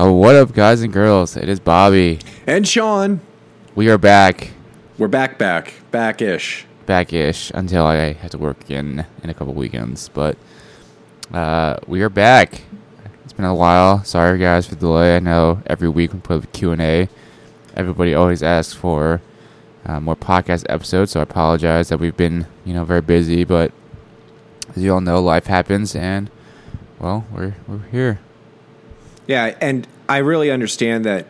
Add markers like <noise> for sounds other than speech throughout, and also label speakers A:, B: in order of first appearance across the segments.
A: Oh, what up, guys and girls? It is Bobby.
B: And Sean.
A: We are back.
B: We're back, back, back ish.
A: Back ish until I have to work again in a couple weekends. But uh, we are back. It's been a while. Sorry, guys, for the delay. I know every week we put Q and A. Everybody always asks for uh, more podcast episodes, so I apologize that we've been, you know, very busy. But as you all know, life happens, and well, we're we're here.
B: Yeah, and I really understand that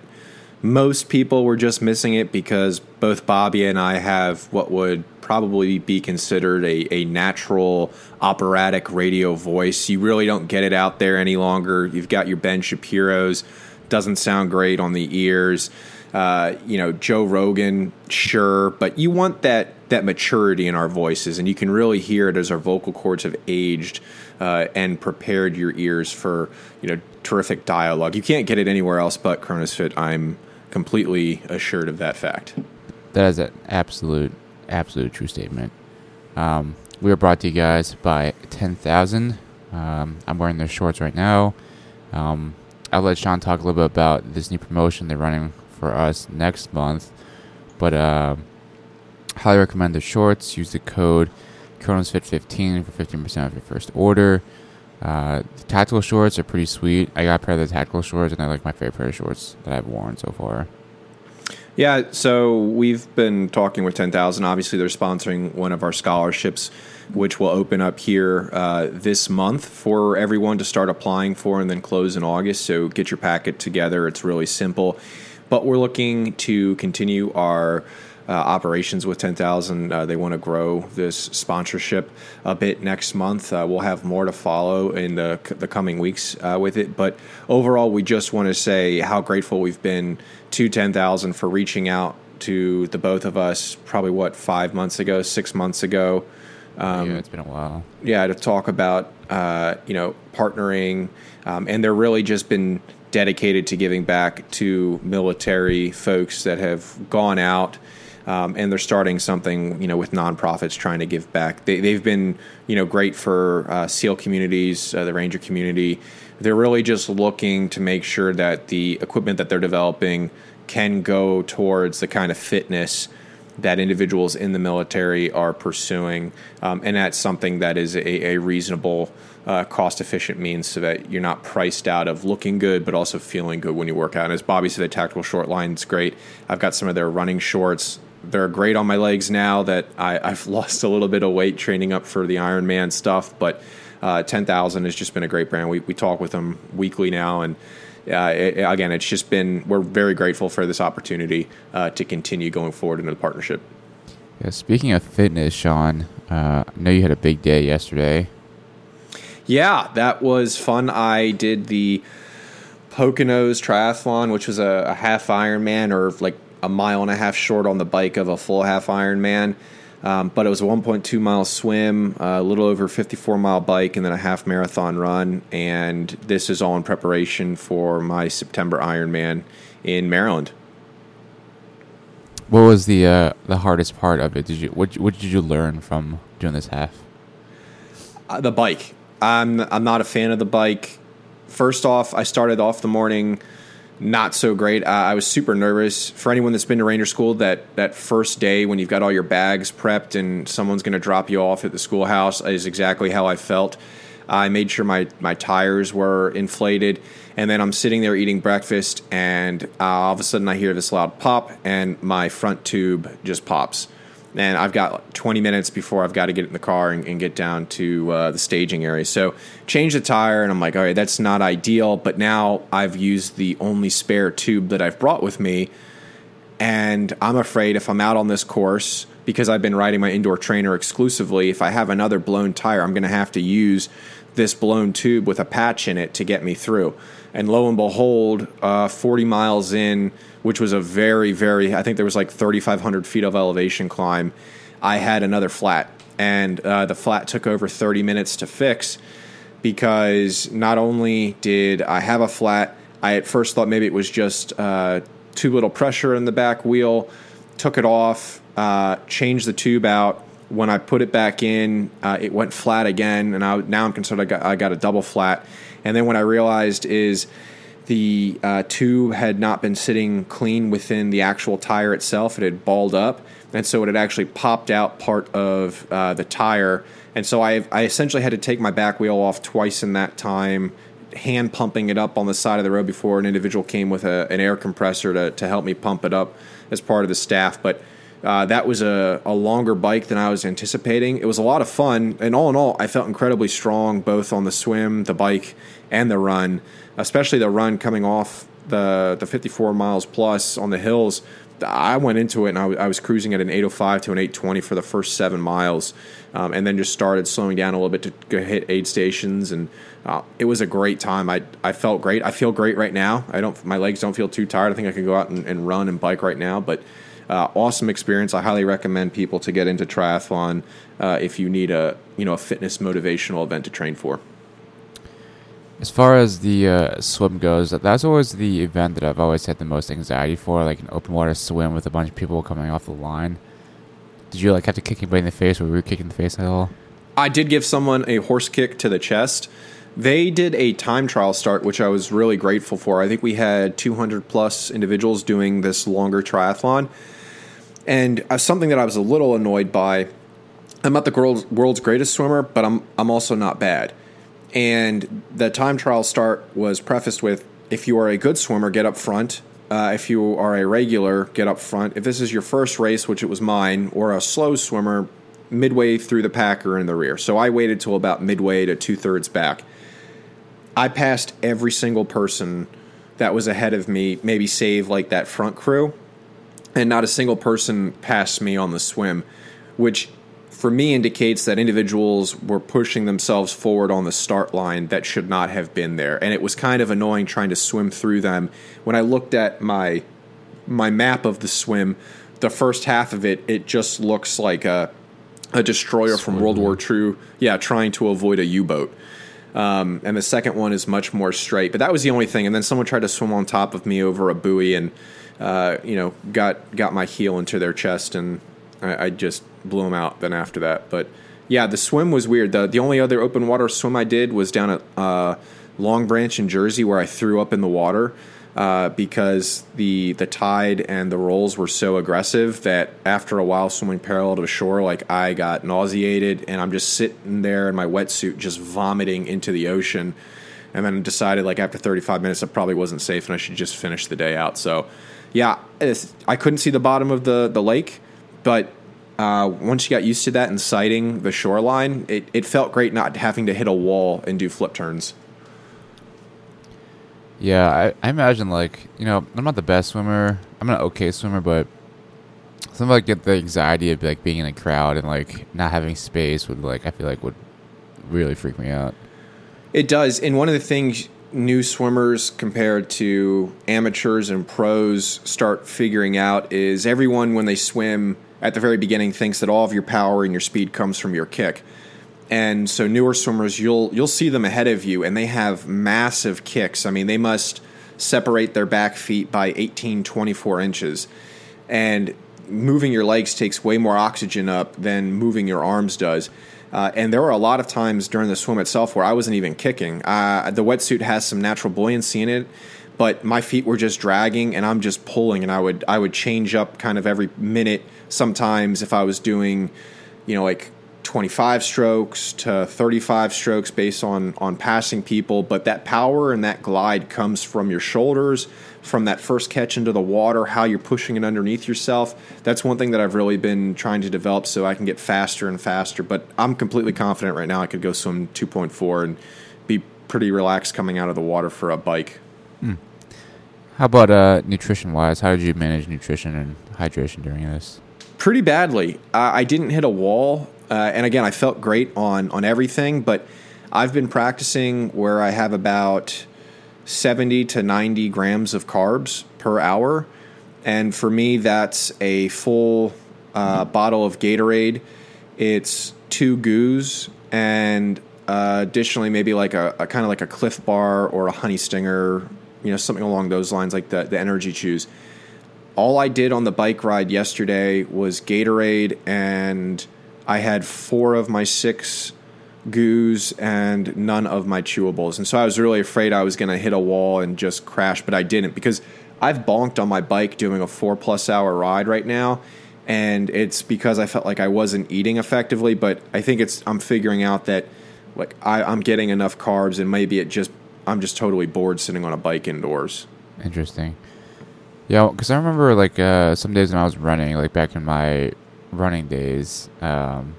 B: most people were just missing it because both Bobby and I have what would probably be considered a, a natural operatic radio voice. You really don't get it out there any longer. You've got your Ben Shapiro's, doesn't sound great on the ears. Uh, you know, Joe Rogan, sure, but you want that that maturity in our voices, and you can really hear it as our vocal cords have aged uh, and prepared your ears for you know terrific dialogue. You can't get it anywhere else but Chronosfit. I'm completely assured of that fact.
A: That is an absolute, absolute true statement. Um, we are brought to you guys by 10,000. Um, I'm wearing their shorts right now. Um, I'll let Sean talk a little bit about this new promotion they're running for us next month. But uh, highly recommend the shorts. Use the code ChronosFit15 for 15% off your first order. Uh, the tactical shorts are pretty sweet. I got a pair of the tactical shorts, and I like my favorite pair of shorts that I've worn so far.
B: Yeah, so we've been talking with 10,000. Obviously, they're sponsoring one of our scholarships, which will open up here uh, this month for everyone to start applying for and then close in August. So get your packet together. It's really simple. But we're looking to continue our uh, operations with 10,000. Uh, they want to grow this sponsorship a bit next month. Uh, we'll have more to follow in the, the coming weeks uh, with it. But overall, we just want to say how grateful we've been to 10,000 for reaching out to the both of us probably what, five months ago, six months ago.
A: Um, yeah, it's been a while.
B: Yeah, to talk about, uh, you know, partnering. Um, and they're really just been dedicated to giving back to military folks that have gone out um, and they're starting something, you know, with nonprofits trying to give back. They, have been, you know, great for uh, SEAL communities, uh, the Ranger community. They're really just looking to make sure that the equipment that they're developing can go towards the kind of fitness that individuals in the military are pursuing, um, and that's something that is a, a reasonable, uh, cost-efficient means, so that you're not priced out of looking good, but also feeling good when you work out. And as Bobby said, the tactical short line is great. I've got some of their running shorts they're great on my legs now that I, have <laughs> lost a little bit of weight training up for the Ironman stuff. But uh, 10,000 has just been a great brand. We, we talk with them weekly now. And uh, it, again, it's just been, we're very grateful for this opportunity uh, to continue going forward into the partnership.
A: Yeah, speaking of fitness, Sean, uh, I know you had a big day yesterday.
B: Yeah, that was fun. I did the Poconos Triathlon, which was a, a half Ironman or like a mile and a half short on the bike of a full half Ironman. Um, but it was a 1.2 mile swim, a little over 54 mile bike, and then a half marathon run. And this is all in preparation for my September Ironman in Maryland.
A: What was the uh, the hardest part of it? Did you what what did you learn from doing this half?
B: Uh, the bike. I'm I'm not a fan of the bike. First off, I started off the morning not so great. Uh, I was super nervous. For anyone that's been to Ranger School, that that first day when you've got all your bags prepped and someone's going to drop you off at the schoolhouse is exactly how I felt. I made sure my my tires were inflated, and then I'm sitting there eating breakfast, and uh, all of a sudden I hear this loud pop, and my front tube just pops and I've got 20 minutes before I've got to get in the car and, and get down to uh, the staging area. So change the tire, and I'm like, all right, that's not ideal. But now I've used the only spare tube that I've brought with me, and I'm afraid if I'm out on this course because I've been riding my indoor trainer exclusively, if I have another blown tire, I'm going to have to use this blown tube with a patch in it to get me through. And lo and behold, uh, 40 miles in which was a very, very, I think there was like 3,500 feet of elevation climb. I had another flat, and uh, the flat took over 30 minutes to fix because not only did I have a flat, I at first thought maybe it was just uh, too little pressure in the back wheel, took it off, uh, changed the tube out. When I put it back in, uh, it went flat again, and I, now I'm concerned I got, I got a double flat. And then what I realized is the uh, tube had not been sitting clean within the actual tire itself. It had balled up, and so it had actually popped out part of uh, the tire. And so I, I essentially had to take my back wheel off twice in that time, hand pumping it up on the side of the road before an individual came with a, an air compressor to, to help me pump it up as part of the staff. But uh, that was a, a longer bike than I was anticipating. It was a lot of fun, and all in all, I felt incredibly strong both on the swim, the bike, and the run especially the run coming off the the 54 miles plus on the hills. I went into it and I, w- I was cruising at an 805 to an 820 for the first seven miles, um, and then just started slowing down a little bit to hit aid stations, and uh, it was a great time. I I felt great. I feel great right now. I don't my legs don't feel too tired. I think I can go out and, and run and bike right now, but. Uh, awesome experience. I highly recommend people to get into triathlon uh, if you need a you know a fitness motivational event to train for.
A: As far as the uh, swim goes, that's always the event that I've always had the most anxiety for, like an open water swim with a bunch of people coming off the line. Did you like have to kick anybody in the face, or were you kicking in the face at all?
B: I did give someone a horse kick to the chest. They did a time trial start, which I was really grateful for. I think we had 200 plus individuals doing this longer triathlon. And uh, something that I was a little annoyed by I'm not the world's, world's greatest swimmer, but I'm, I'm also not bad. And the time trial start was prefaced with if you are a good swimmer, get up front. Uh, if you are a regular, get up front. If this is your first race, which it was mine, or a slow swimmer, midway through the pack or in the rear. So I waited till about midway to two thirds back. I passed every single person that was ahead of me, maybe save like that front crew, and not a single person passed me on the swim, which for me indicates that individuals were pushing themselves forward on the start line that should not have been there. And it was kind of annoying trying to swim through them. When i looked at my my map of the swim the first half of it it just looks like a a destroyer from world war ii yeah trying to avoid a u-boat um, and the second one is much more straight but that was the only thing and then someone tried to swim on top of me over a buoy and uh, you know got got my heel into their chest and I, I just blew them out then after that. But yeah, the swim was weird. The the only other open water swim I did was down at uh, Long Branch in Jersey where I threw up in the water. Uh, because the the tide and the rolls were so aggressive that after a while swimming parallel to the shore, like I got nauseated and I'm just sitting there in my wetsuit just vomiting into the ocean, and then decided like after 35 minutes it probably wasn't safe and I should just finish the day out. So, yeah, I couldn't see the bottom of the the lake, but uh, once you got used to that and sighting the shoreline, it, it felt great not having to hit a wall and do flip turns.
A: Yeah, I, I imagine like you know I'm not the best swimmer. I'm an okay swimmer, but something like get the anxiety of like being in a crowd and like not having space would like I feel like would really freak me out.
B: It does, and one of the things new swimmers compared to amateurs and pros start figuring out is everyone when they swim at the very beginning thinks that all of your power and your speed comes from your kick. And so newer swimmers, you'll you'll see them ahead of you, and they have massive kicks. I mean, they must separate their back feet by 18, 24 inches. And moving your legs takes way more oxygen up than moving your arms does. Uh, and there were a lot of times during the swim itself where I wasn't even kicking. Uh, the wetsuit has some natural buoyancy in it, but my feet were just dragging, and I'm just pulling. And I would I would change up kind of every minute sometimes if I was doing, you know, like 25 strokes to 35 strokes based on on passing people, but that power and that glide comes from your shoulders, from that first catch into the water, how you're pushing it underneath yourself. That's one thing that I've really been trying to develop so I can get faster and faster, but I'm completely confident right now I could go swim 2.4 and be pretty relaxed coming out of the water for a bike.
A: Hmm. How about uh, nutrition wise? How did you manage nutrition and hydration during this?
B: pretty badly. Uh, I didn't hit a wall, uh, and again, I felt great on on everything. But I've been practicing where I have about seventy to ninety grams of carbs per hour, and for me, that's a full uh, bottle of Gatorade. It's two goos and uh, additionally maybe like a, a kind of like a Clif Bar or a Honey Stinger, you know, something along those lines, like the the energy chews all I did on the bike ride yesterday was Gatorade, and I had four of my six goos and none of my chewables. And so I was really afraid I was going to hit a wall and just crash, but I didn't because I've bonked on my bike doing a four plus hour ride right now. And it's because I felt like I wasn't eating effectively, but I think it's I'm figuring out that like I, I'm getting enough carbs and maybe it just I'm just totally bored sitting on a bike indoors.
A: Interesting. Yeah, because I remember like uh, some days when I was running, like back in my running days, um,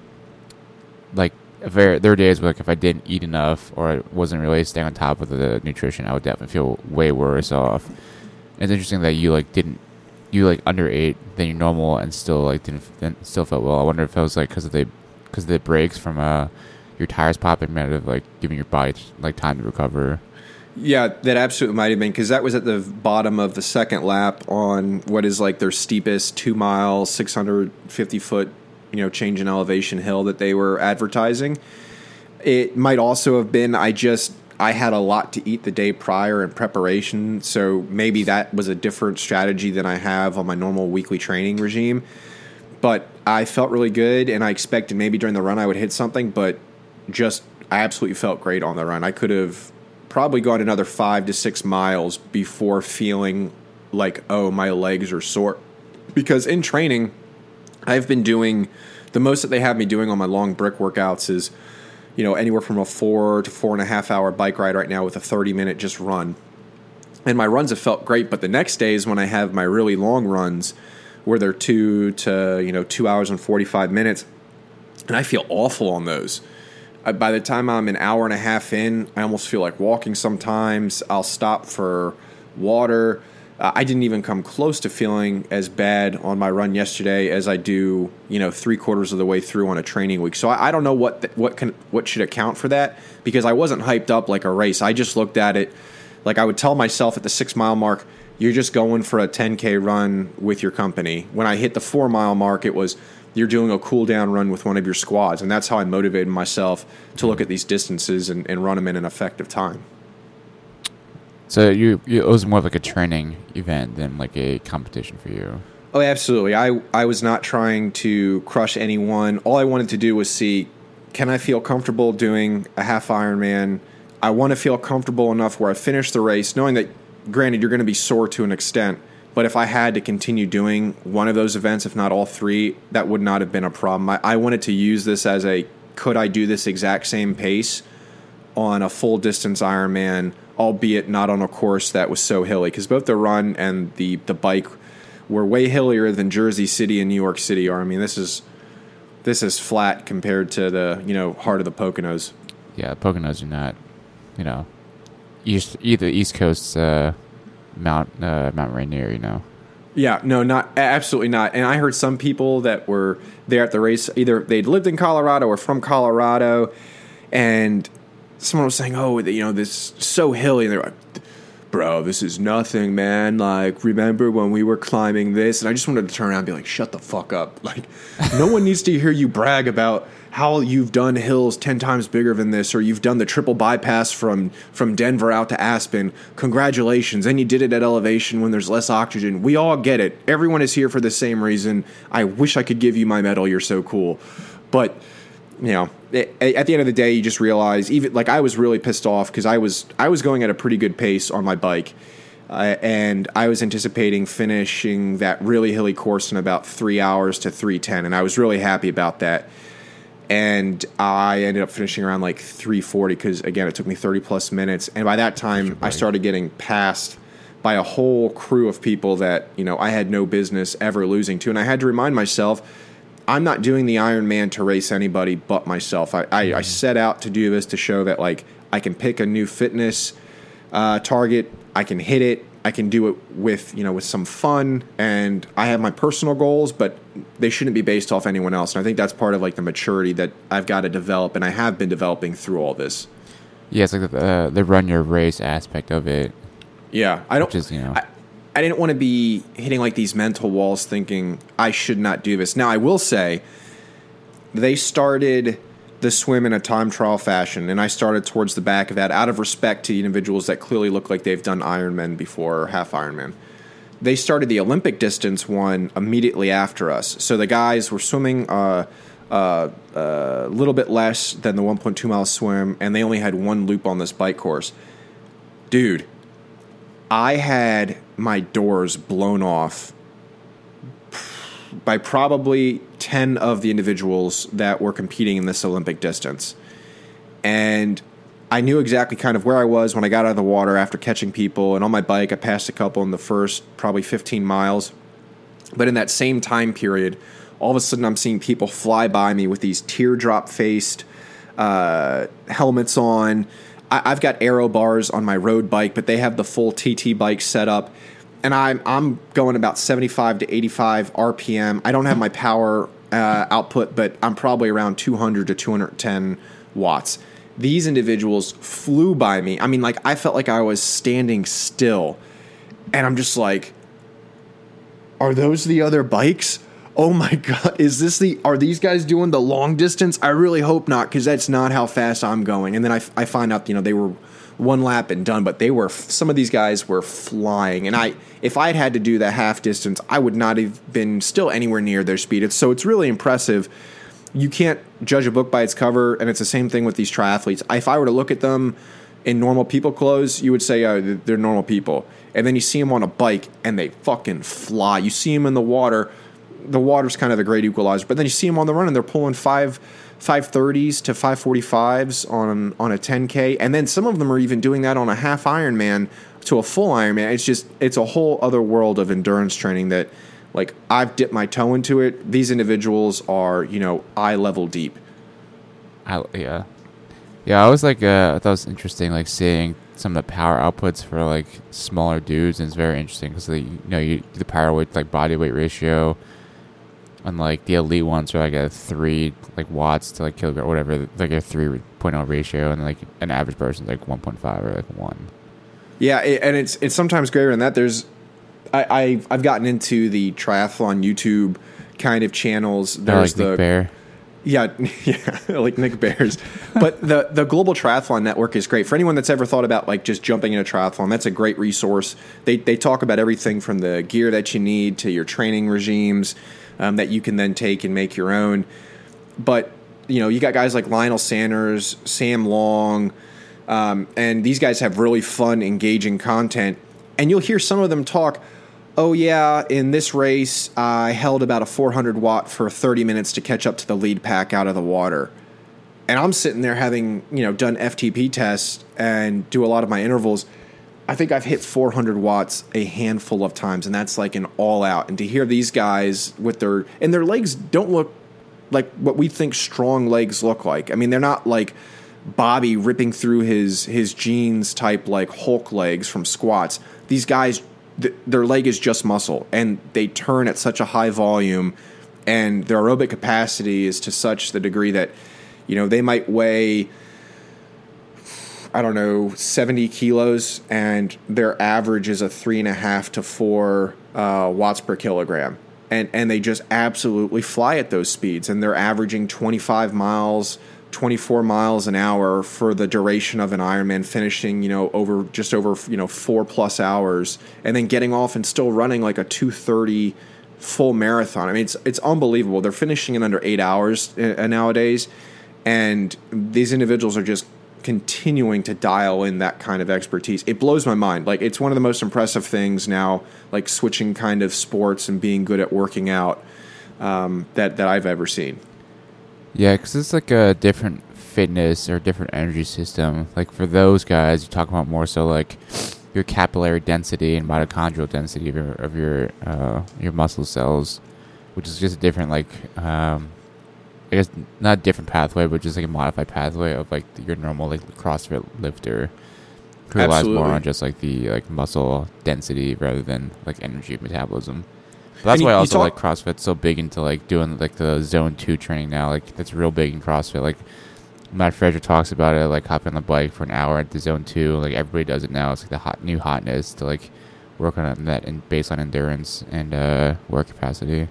A: like very, there were days where like if I didn't eat enough or I wasn't really staying on top of the nutrition, I would definitely feel way worse off. And it's interesting that you like didn't you like under ate than your normal and still like didn't, didn't still felt well. I wonder if it was like because of the because of the breaks from uh your tires popping might have like giving your body like time to recover.
B: Yeah, that absolutely might have been because that was at the bottom of the second lap on what is like their steepest two mile, 650 foot, you know, change in elevation hill that they were advertising. It might also have been I just I had a lot to eat the day prior in preparation, so maybe that was a different strategy than I have on my normal weekly training regime. But I felt really good, and I expected maybe during the run I would hit something, but just I absolutely felt great on the run. I could have probably gone another five to six miles before feeling like, oh, my legs are sore. Because in training, I've been doing the most that they have me doing on my long brick workouts is, you know, anywhere from a four to four and a half hour bike ride right now with a 30 minute just run. And my runs have felt great, but the next days when I have my really long runs where they're two to, you know, two hours and 45 minutes, and I feel awful on those by the time I'm an hour and a half in, I almost feel like walking sometimes. I'll stop for water. Uh, I didn't even come close to feeling as bad on my run yesterday as I do, you know, three quarters of the way through on a training week. So I, I don't know what what can what should account for that because I wasn't hyped up like a race. I just looked at it like I would tell myself at the six mile mark, you're just going for a 10k run with your company. When I hit the four mile mark, it was you're doing a cool down run with one of your squads. And that's how I motivated myself to look at these distances and, and run them in an effective time.
A: So you, you, it was more of like a training event than like a competition for you.
B: Oh, absolutely. I, I was not trying to crush anyone. All I wanted to do was see can I feel comfortable doing a half Ironman? I want to feel comfortable enough where I finish the race, knowing that, granted, you're going to be sore to an extent, but if I had to continue doing one of those events, if not all three, that would not have been a problem. I, I wanted to use this as a could I do this exact same pace on a full distance Ironman, albeit not on a course that was so hilly? Because both the run and the the bike were way hillier than Jersey City and New York City are. I mean, this is this is flat compared to the you know heart of the Poconos.
A: Yeah, Poconos are not, you know, east either East Coast. Uh Mount uh, Mount Rainier, you know.
B: Yeah, no, not absolutely not. And I heard some people that were there at the race, either they'd lived in Colorado or from Colorado, and someone was saying, "Oh, you know, this is so hilly," and they're like, "Bro, this is nothing, man. Like, remember when we were climbing this?" And I just wanted to turn around and be like, "Shut the fuck up! <laughs> Like, no one needs to hear you brag about." How you've done hills 10 times bigger than this or you've done the triple bypass from from Denver out to Aspen. Congratulations. And you did it at elevation when there's less oxygen. We all get it. Everyone is here for the same reason. I wish I could give you my medal. You're so cool. But you know at the end of the day you just realize even like I was really pissed off cuz I was I was going at a pretty good pace on my bike. Uh, and I was anticipating finishing that really hilly course in about 3 hours to 310 and I was really happy about that and I ended up finishing around like 340 because again it took me 30 plus minutes. And by that time I started getting passed by a whole crew of people that you know I had no business ever losing to. And I had to remind myself I'm not doing the Ironman to race anybody but myself. I, I, I, mm-hmm. set out to do this to show that like I can pick a new fitness uh, target. I can hit it I can do it with you know with some fun, and I have my personal goals, but they shouldn't be based off anyone else. And I think that's part of like the maturity that I've got to develop, and I have been developing through all this.
A: Yeah, it's like the uh, the run your race aspect of it.
B: Yeah, I don't. Just, you know. I, I didn't want to be hitting like these mental walls, thinking I should not do this. Now I will say, they started the swim in a time trial fashion, and I started towards the back of that out of respect to individuals that clearly look like they've done Ironman before or half Ironman. They started the Olympic distance one immediately after us. So the guys were swimming uh, uh, a little bit less than the 1.2 mile swim, and they only had one loop on this bike course. Dude, I had my doors blown off by probably 10 of the individuals that were competing in this Olympic distance. And I knew exactly kind of where I was when I got out of the water after catching people. And on my bike, I passed a couple in the first probably 15 miles. But in that same time period, all of a sudden I'm seeing people fly by me with these teardrop faced uh, helmets on. I- have got aero bars on my road bike, but they have the full TT bike set up. And I'm, I'm going about 75 to 85 RPM. I don't have my power uh, output, but I'm probably around 200 to 210 watts. These individuals flew by me. I mean, like, I felt like I was standing still. And I'm just like, are those the other bikes? oh my <laughs> god, is this the are these guys doing the long distance? I really hope not because that's not how fast I'm going. And then I, I find out you know they were one lap and done, but they were some of these guys were flying. And I if I had had to do that half distance, I would not have been still anywhere near their speed. It's, so it's really impressive. You can't judge a book by its cover, and it's the same thing with these triathletes. If I were to look at them in normal people clothes, you would say oh, they're normal people. And then you see them on a bike, and they fucking fly. You see them in the water the water's kind of the great equalizer. But then you see them on the run and they're pulling five five thirties to five forty fives on on a ten k, and then some of them are even doing that on a half Ironman to a full Ironman. It's just it's a whole other world of endurance training that like I've dipped my toe into it. These individuals are you know eye level deep.
A: I, yeah, yeah. I was like, uh, I thought it was interesting, like seeing some of the power outputs for like smaller dudes, and it's very interesting because the you know you the power weight like body weight ratio Unlike the elite ones are like a three like watts to like kilogram or whatever, like a three point oh ratio, and like an average person like one point five or like one.
B: Yeah, it, and it's it's sometimes greater than that. There's I, I I've gotten into the triathlon YouTube kind of channels. There's
A: like
B: the
A: Bear.
B: Yeah, <laughs> yeah, like Nick Bare's. but the the Global Triathlon Network is great for anyone that's ever thought about like just jumping in a triathlon. That's a great resource. They they talk about everything from the gear that you need to your training regimes um, that you can then take and make your own. But you know, you got guys like Lionel Sanders, Sam Long, um, and these guys have really fun, engaging content. And you'll hear some of them talk. Oh yeah, in this race, I held about a 400 watt for 30 minutes to catch up to the lead pack out of the water. And I'm sitting there having you know done FTP tests and do a lot of my intervals I think I've hit 400 watts a handful of times, and that's like an all out. And to hear these guys with their and their legs don't look like what we think strong legs look like. I mean, they're not like Bobby ripping through his his jeans type like Hulk legs from squats. These guys, th- their leg is just muscle, and they turn at such a high volume, and their aerobic capacity is to such the degree that you know they might weigh I don't know, 70 kilos, and their average is a three and a half to four uh, watts per kilogram. And, and they just absolutely fly at those speeds. And they're averaging 25 miles, 24 miles an hour for the duration of an Ironman, finishing, you know, over just over, you know, four plus hours, and then getting off and still running like a 230 full marathon. I mean, it's, it's unbelievable. They're finishing in under eight hours uh, nowadays. And these individuals are just continuing to dial in that kind of expertise. It blows my mind. Like it's one of the most impressive things now, like switching kind of sports and being good at working out um, that that I've ever seen.
A: Yeah, because it's like a different fitness or different energy system. Like for those guys, you talk about more so like your capillary density and mitochondrial density of your of your uh, your muscle cells, which is just a different like um, I guess not a different pathway, but just like a modified pathway of like your normal like CrossFit lifter, who relies more on just like the like muscle density rather than like energy metabolism. But that's and why you, also like CrossFit's so big into like doing like the zone two training now. Like that's real big in CrossFit. Like Mat Fraser talks about it, like hopping on the bike for an hour at the zone two. Like everybody does it now. It's like the hot new hotness to like work on that and baseline endurance and uh, work capacity.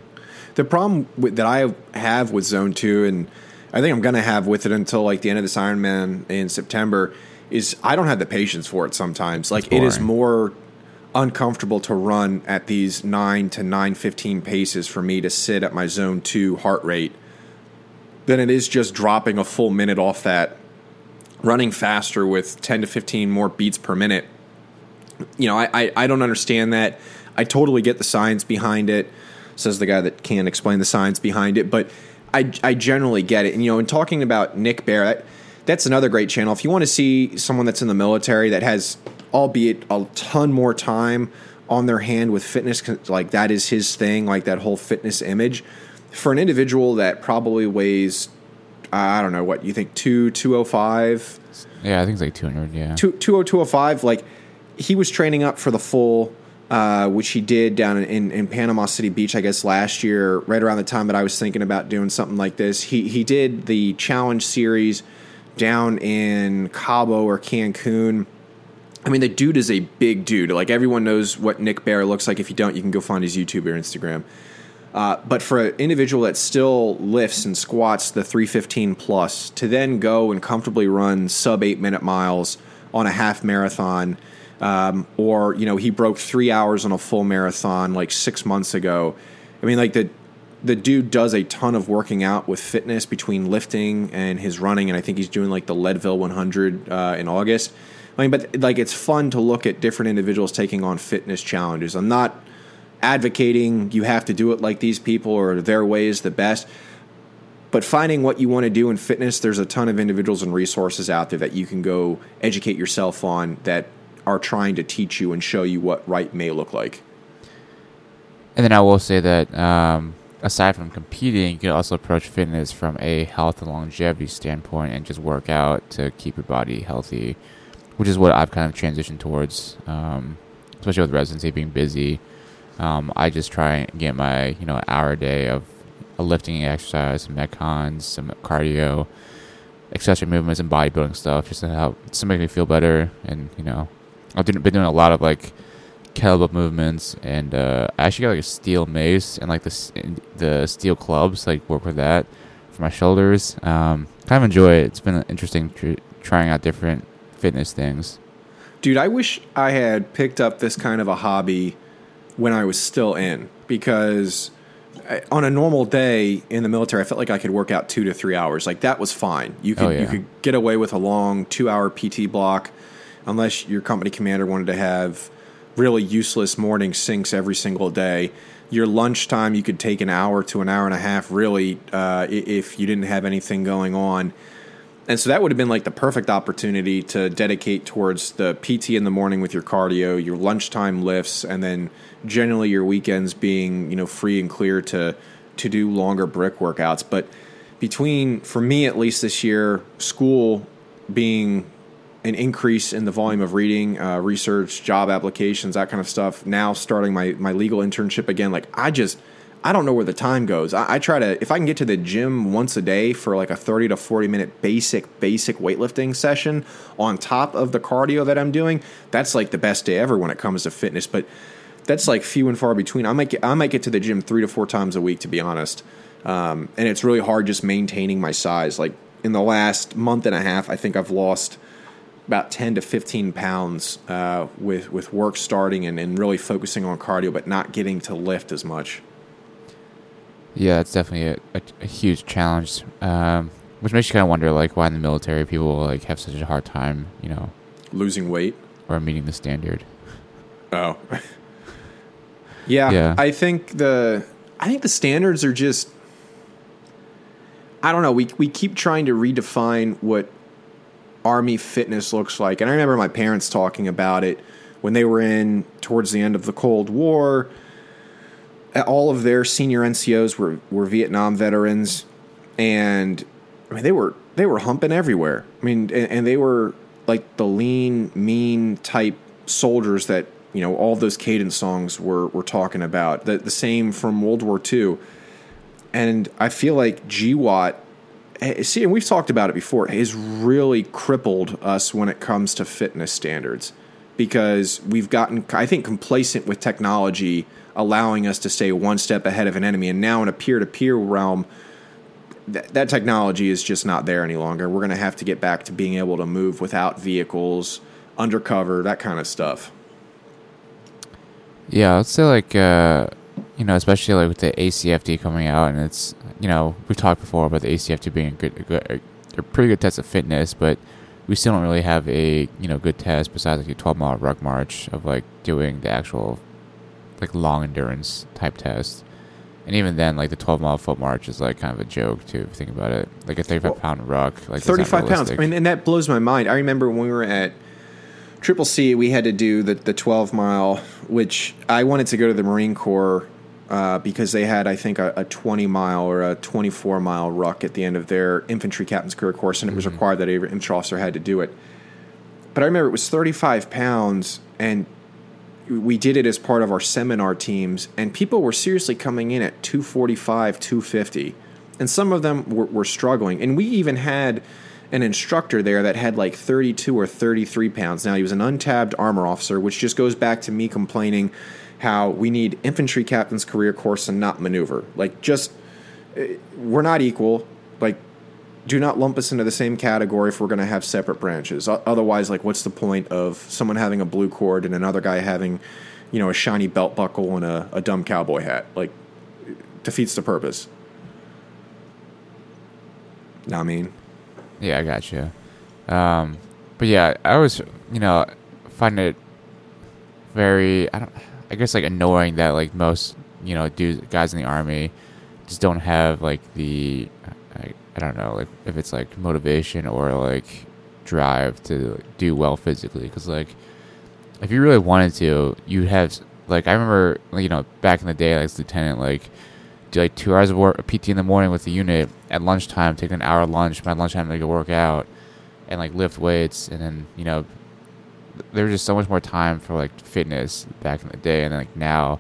B: The problem with, that I have with Zone Two, and I think I'm going to have with it until like the end of this Ironman in September, is I don't have the patience for it. Sometimes, like it is more uncomfortable to run at these nine to nine fifteen paces for me to sit at my Zone Two heart rate than it is just dropping a full minute off that, running faster with 10 to 15 more beats per minute. You know, I, I, I don't understand that. I totally get the science behind it, says the guy that can't explain the science behind it, but I, I generally get it. And, you know, in talking about Nick Bare, that's another great channel. If you want to see someone that's in the military that has, albeit a ton more time on their hand with fitness, like that is his thing, like that whole fitness image. For an individual that probably weighs, I don't know what you think, two, 205?
A: Yeah, I think it's like two hundred. Yeah,
B: two two oh two oh five. Like he was training up for the full. Uh, which he did down in, in, Panama City Beach, I guess last year, right around the time that I was thinking about doing something like this. He he did the challenge series down in Cabo or Cancun I mean, the dude is a big dude. Like everyone knows what Nick Bare looks like. If you don't, you can go find his YouTube or Instagram. Uh, but for an individual that still lifts and squats the 315 plus to then go and comfortably run sub eight minute miles on a half marathon, um, or you know he broke three hours on a full marathon like six months ago. I mean, like the the dude does a ton of working out with fitness between lifting and his running, and I think he's doing like the Leadville 100 uh, in August. I mean, but like it's fun to look at different individuals taking on fitness challenges. I'm not advocating you have to do it like these people or their way is the best. But finding what you want to do in fitness, there's a ton of individuals and resources out there that you can go educate yourself on that are trying to teach you and show you what right may look like.
A: And then I will say that um, aside from competing, you can also approach fitness from a health and longevity standpoint and just work out to keep your body healthy which is what I've kind of transitioned towards, um, especially with residency being busy. Um, I just try and get my you know hour a day of a lifting exercise, some metcons, some cardio, accessory movements, and bodybuilding stuff, just to help to make me feel better. And you know, I've been doing a lot of like kettlebell movements, and uh, I actually got like a steel mace and like the the steel clubs, like work with that for my shoulders. Um, kind of enjoy it. It's been interesting tr- trying out different fitness things.
B: Dude, I wish I had picked up this kind of a hobby when I was still in because on a normal day in the military, I felt like I could work out two to three hours. Like that was fine. You could oh, yeah. you could get away with a long two hour PT block, unless your company commander wanted to have really useless morning syncs every single day. Your lunchtime, you could take an hour to an hour and a half, really, uh, if you didn't have anything going on. And so that would have been like the perfect opportunity to dedicate towards the PT in the morning with your cardio, your lunchtime lifts, and then generally your weekends being, you know, free and clear to to do longer brick workouts. But between for me at least this year, school being an increase in the volume of reading, uh, research, job applications, that kind of stuff. Now starting my my legal internship again, like I just I don't know where the time goes. I, I, try to if I can get to the gym once a day for like a thirty to forty minute basic basic weightlifting session on top of the cardio that I'm doing. That's like the best day ever when it comes to fitness. But that's like few and far between. I might get, I might get to the gym three to four times a week to be honest. Um, and it's really hard just maintaining my size. Like in the last month and a half, I think I've lost about 10 to 15 pounds uh, with with work starting and, and really focusing on cardio, but not getting to lift as much.
A: Yeah, it's definitely a, a, a huge challenge. Um, which makes you kind of wonder, like, why in the military people like have such a hard time, you know,
B: losing weight
A: or meeting the standard.
B: Oh, <laughs> yeah, yeah. I think the I think the standards are just. I don't know. We we keep trying to redefine what army fitness looks like, and I remember my parents talking about it when they were in towards the end of the Cold War all of their senior NCOs were, were Vietnam veterans, and I mean they were they were humping everywhere. I mean, and, and they were like the lean, mean type soldiers that you know all those cadence songs were were talking about. The the same from World War II, and I feel like GWOT. See, and we've talked about it before. Has really crippled us when it comes to fitness standards because we've gotten, I think, complacent with technology allowing us to stay one step ahead of an enemy. And now in a peer to peer realm, th- that technology is just not there any longer. We're going to have to get back to being able to move without vehicles, undercover, that kind of stuff.
A: Yeah, I'd say like uh, you know, especially like with the ACFT coming out, and it's you know we've talked before about the ACFT being a good, a good a pretty good test of fitness, but we still don't really have a you know good test besides like a 12 mile ruck march of like doing the actual like long endurance type test. And even then, like the 12 mile foot march is like kind of a joke too. If you think about it, like a 35
B: Well,
A: pound ruck, like
B: 35 pounds. I mean, and that blows my mind. I remember when we were at Triple C, we had to do the, the 12 mile, which I wanted to go to the Marine Corps uh, because they had, I think, a, a 20 mile or a 24 mile ruck at the end of their infantry captain's career course, and it was required that every infantry officer had to do it. But I remember it was 35 pounds, and we did it as part of our seminar teams, and people were seriously coming in at 245, 250. And some of them were, were struggling. And we even had an instructor there that had like 32 or 33 pounds. Now, he was an untabbed armor officer, which just goes back to me complaining how we need infantry captain's career course and not maneuver. Like, just, eh, we're not equal. Like, do not lump us into the same category if we're going to have separate branches. Otherwise, like, what's the point of someone having a blue cord and another guy having, you know, a shiny belt buckle and a, a dumb cowboy hat? Like, it defeats the purpose. Know what I mean?
A: Yeah, I got you. Um, but yeah, I always, you know, find it very, I don't, I guess like annoying that like most, you know, dudes, guys in the army just don't have like the, I, I don't know, like if it's like motivation or like drive to do well physically. Because like, if you really wanted to, you'd have like I remember, you know, back in the day, like as lieutenant, like do like two hours of work uh, PT in the morning with the unit. At lunchtime, take an hour lunch. By lunchtime, make a workout and like lift weights, and then you know there was just so much more time for like fitness back in the day, and then like now.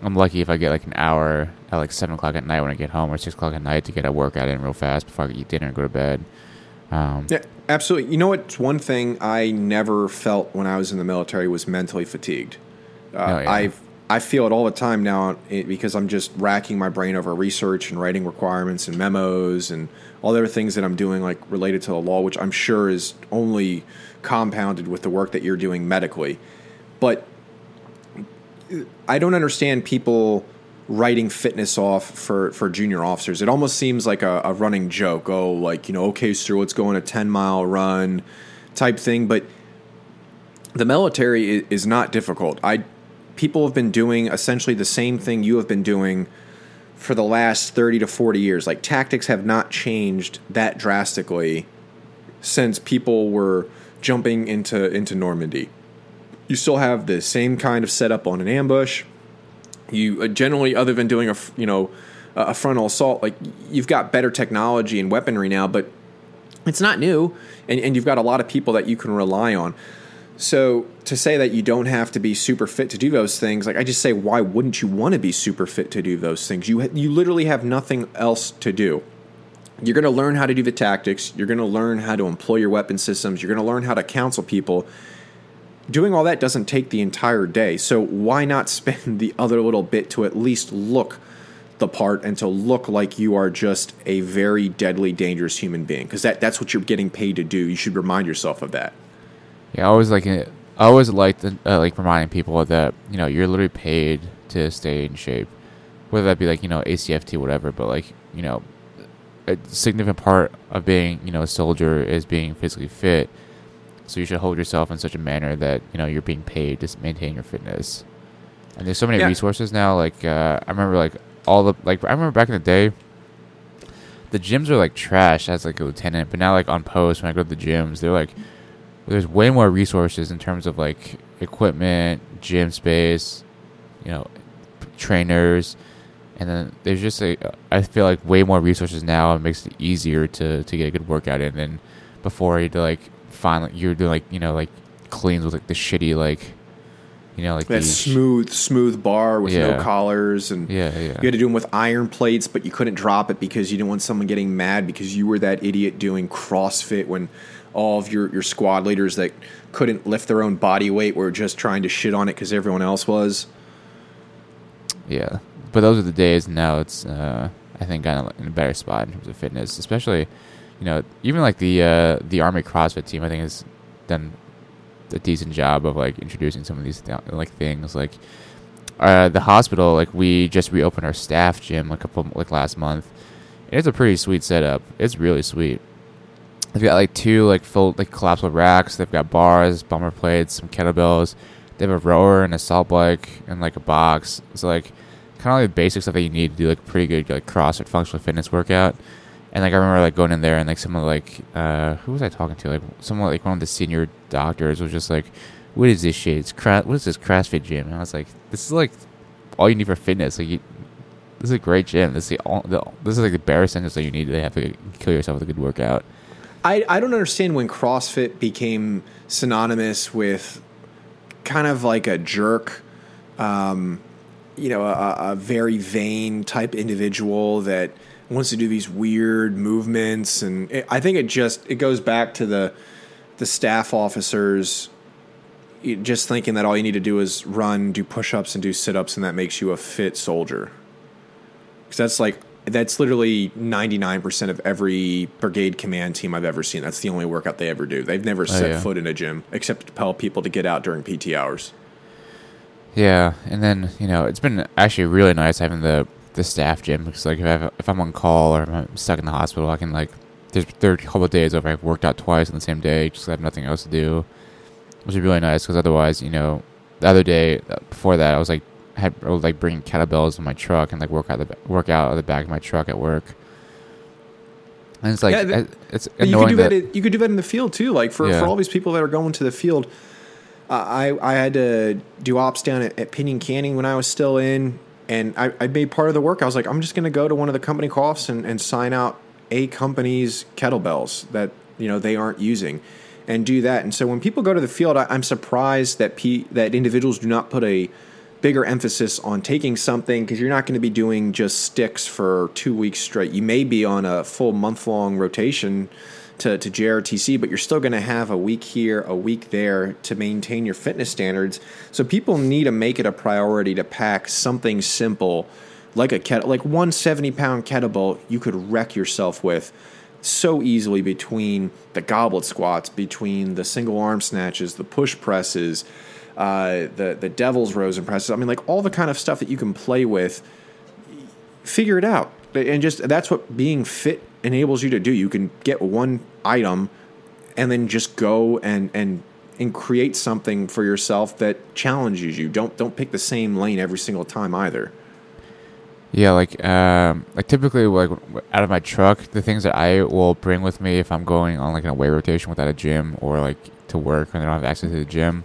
A: I'm lucky if I get like an hour at like seven o'clock at night when I get home, or six o'clock at night to get a workout in real fast before I eat dinner and go to bed. Um,
B: Yeah, absolutely. You know what? One thing I never felt when I was in the military was mentally fatigued. Uh,
A: Oh, yeah.
B: I I feel it all the time now eh, because I'm just racking my brain over research and writing requirements and memos and all the other things that I'm doing like related to the law, which I'm sure is only compounded with the work that you're doing medically. But I don't understand people writing fitness off for, for junior officers. It almost seems like a, a running joke. Oh, like, you know, okay, sir, let's go on a 10 mile run type thing. But the military is not difficult. I people have been doing essentially the same thing you have been doing for the last 30 to 40 years. Like tactics have not changed that drastically since people were jumping into into Normandy. You still have the same kind of setup on an ambush. You uh, generally, other than doing a you know a frontal assault, like you've got better technology and weaponry now, but it's not new, and, and you've got a lot of people that you can rely on. So to say that you don't have to be super fit to do those things, like I just say, why wouldn't you want to be super fit to do those things? You ha- you literally have nothing else to do. You're going to learn how to do the tactics. You're going to learn how to employ your weapon systems. You're going to learn how to counsel people. Doing all that doesn't take the entire day. So why not <laughs> spend the other little bit to at least look the part and to look like you are just a very deadly, dangerous human being? Because that, that's what you're getting paid to do. You should remind yourself of that.
A: Yeah, I always like it. I always like the, uh, like reminding people that you know you're literally paid to stay in shape, whether that be like you know ACFT whatever. But like you know, a significant part of being you know a soldier is being physically fit. So you should hold yourself in such a manner that you know you're being paid to maintain your fitness. And there's so many
B: Yeah.
A: resources now. Like uh, I remember like all the like I remember back in the day. The gyms were like trash as like a lieutenant, but now like on post when I go to the gyms, they're like there's way more resources in terms of like equipment, gym space, you know, trainers, and then there's just a uh, I feel like way more resources now. It makes it easier to to get a good workout in than before. You'd like find you're doing like you know like cleans with like the shitty like you know like
B: That smooth, smooth bar with
A: Yeah.
B: no collars, and
A: Yeah, yeah.
B: you had to do them with iron plates, but you couldn't drop it because you didn't want someone getting mad because you were that idiot doing CrossFit when all of your, your squad leaders that couldn't lift their own body weight were just trying to shit on it because everyone else was.
A: Yeah, but those are the days. Now it's uh, I think kind of in a better spot in terms of fitness, especially you know even like the uh, the Army CrossFit team. I think has done a decent job of like introducing some of these th- like things. Like uh, the hospital, like we just reopened our staff gym like a couple like last month. It's a pretty sweet setup. It's really sweet. They've got like two like full like collapsible racks. They've got bars, bumper plates, some kettlebells. They have a rower and Assault bike and like a box. It's like kind of like the basic stuff that you need to do like pretty good like CrossFit functional fitness workout. And like I remember like going in there and like someone like uh who was I talking to? Like someone like one of the senior doctors was just like, "What is this shit? It's cra- what is this CrossFit gym?" And I was like, "This is like all you need for fitness. Like you, this is a great gym. This is the, all, the this is like the bare essentials that you need to have to kill yourself with a good workout."
B: I, I don't understand when CrossFit became synonymous with kind of like a jerk, um, you know, a, a very vain type individual that wants to do these weird movements, and it, I think it just it goes back to the the staff officers just thinking that all you need to do is run, do push-ups, and do sit-ups, and that makes you a fit soldier. Because that's like that's literally 99% of every brigade command team I've ever seen. That's the only workout they ever do. They've never oh, set
A: yeah.
B: foot in a gym except to tell people to get out during PT hours.
A: Yeah, and then you know it's been actually really nice having the the staff gym because like if I if I'm on call or I'm stuck in the hospital, I can like there's there are a couple of days where I've worked out twice on the same day just 'cause I have nothing else to do, which is really nice because otherwise you know the other day uh, before that I was like had I would like bring kettlebells in my truck and like work out the work out of the back of my truck at work. And it's like
B: Yeah,
A: it's
B: you could do
A: that,
B: that. you could do that in the field too. Like for,
A: Yeah.
B: for all these people that are going to the field, I I had to do ops down at, at Pinon Canyon when I was still in, and I, I made part of the work. I was like, I'm just going to go to one of the company coughs and, and sign out a company's kettlebells that you know they aren't using, and do that. And so when people go to the field, I, I'm surprised that pe- that individuals do not put a bigger emphasis on taking something because you're not going to be doing just sticks for two weeks straight. You may be on a full month long rotation to, to JRTC, but you're still going to have a week here, a week there to maintain your fitness standards. So people need to make it a priority to pack something simple like a kettle, like one 70 pound kettlebell you could wreck yourself with so easily between the goblet squats, between the single arm snatches, the push presses, uh, the the devil's rows and presses. I mean, like all the kind of stuff that you can play with. Figure it out, and just that's what being fit enables you to do. You can get one item, and then just go and and and create something for yourself that challenges you. Don't don't pick the same lane every single time either.
A: Yeah, like um, like typically like out of my truck, the things that I will bring with me if I'm going on like an away rotation without a gym or like to work and I don't have access to the gym,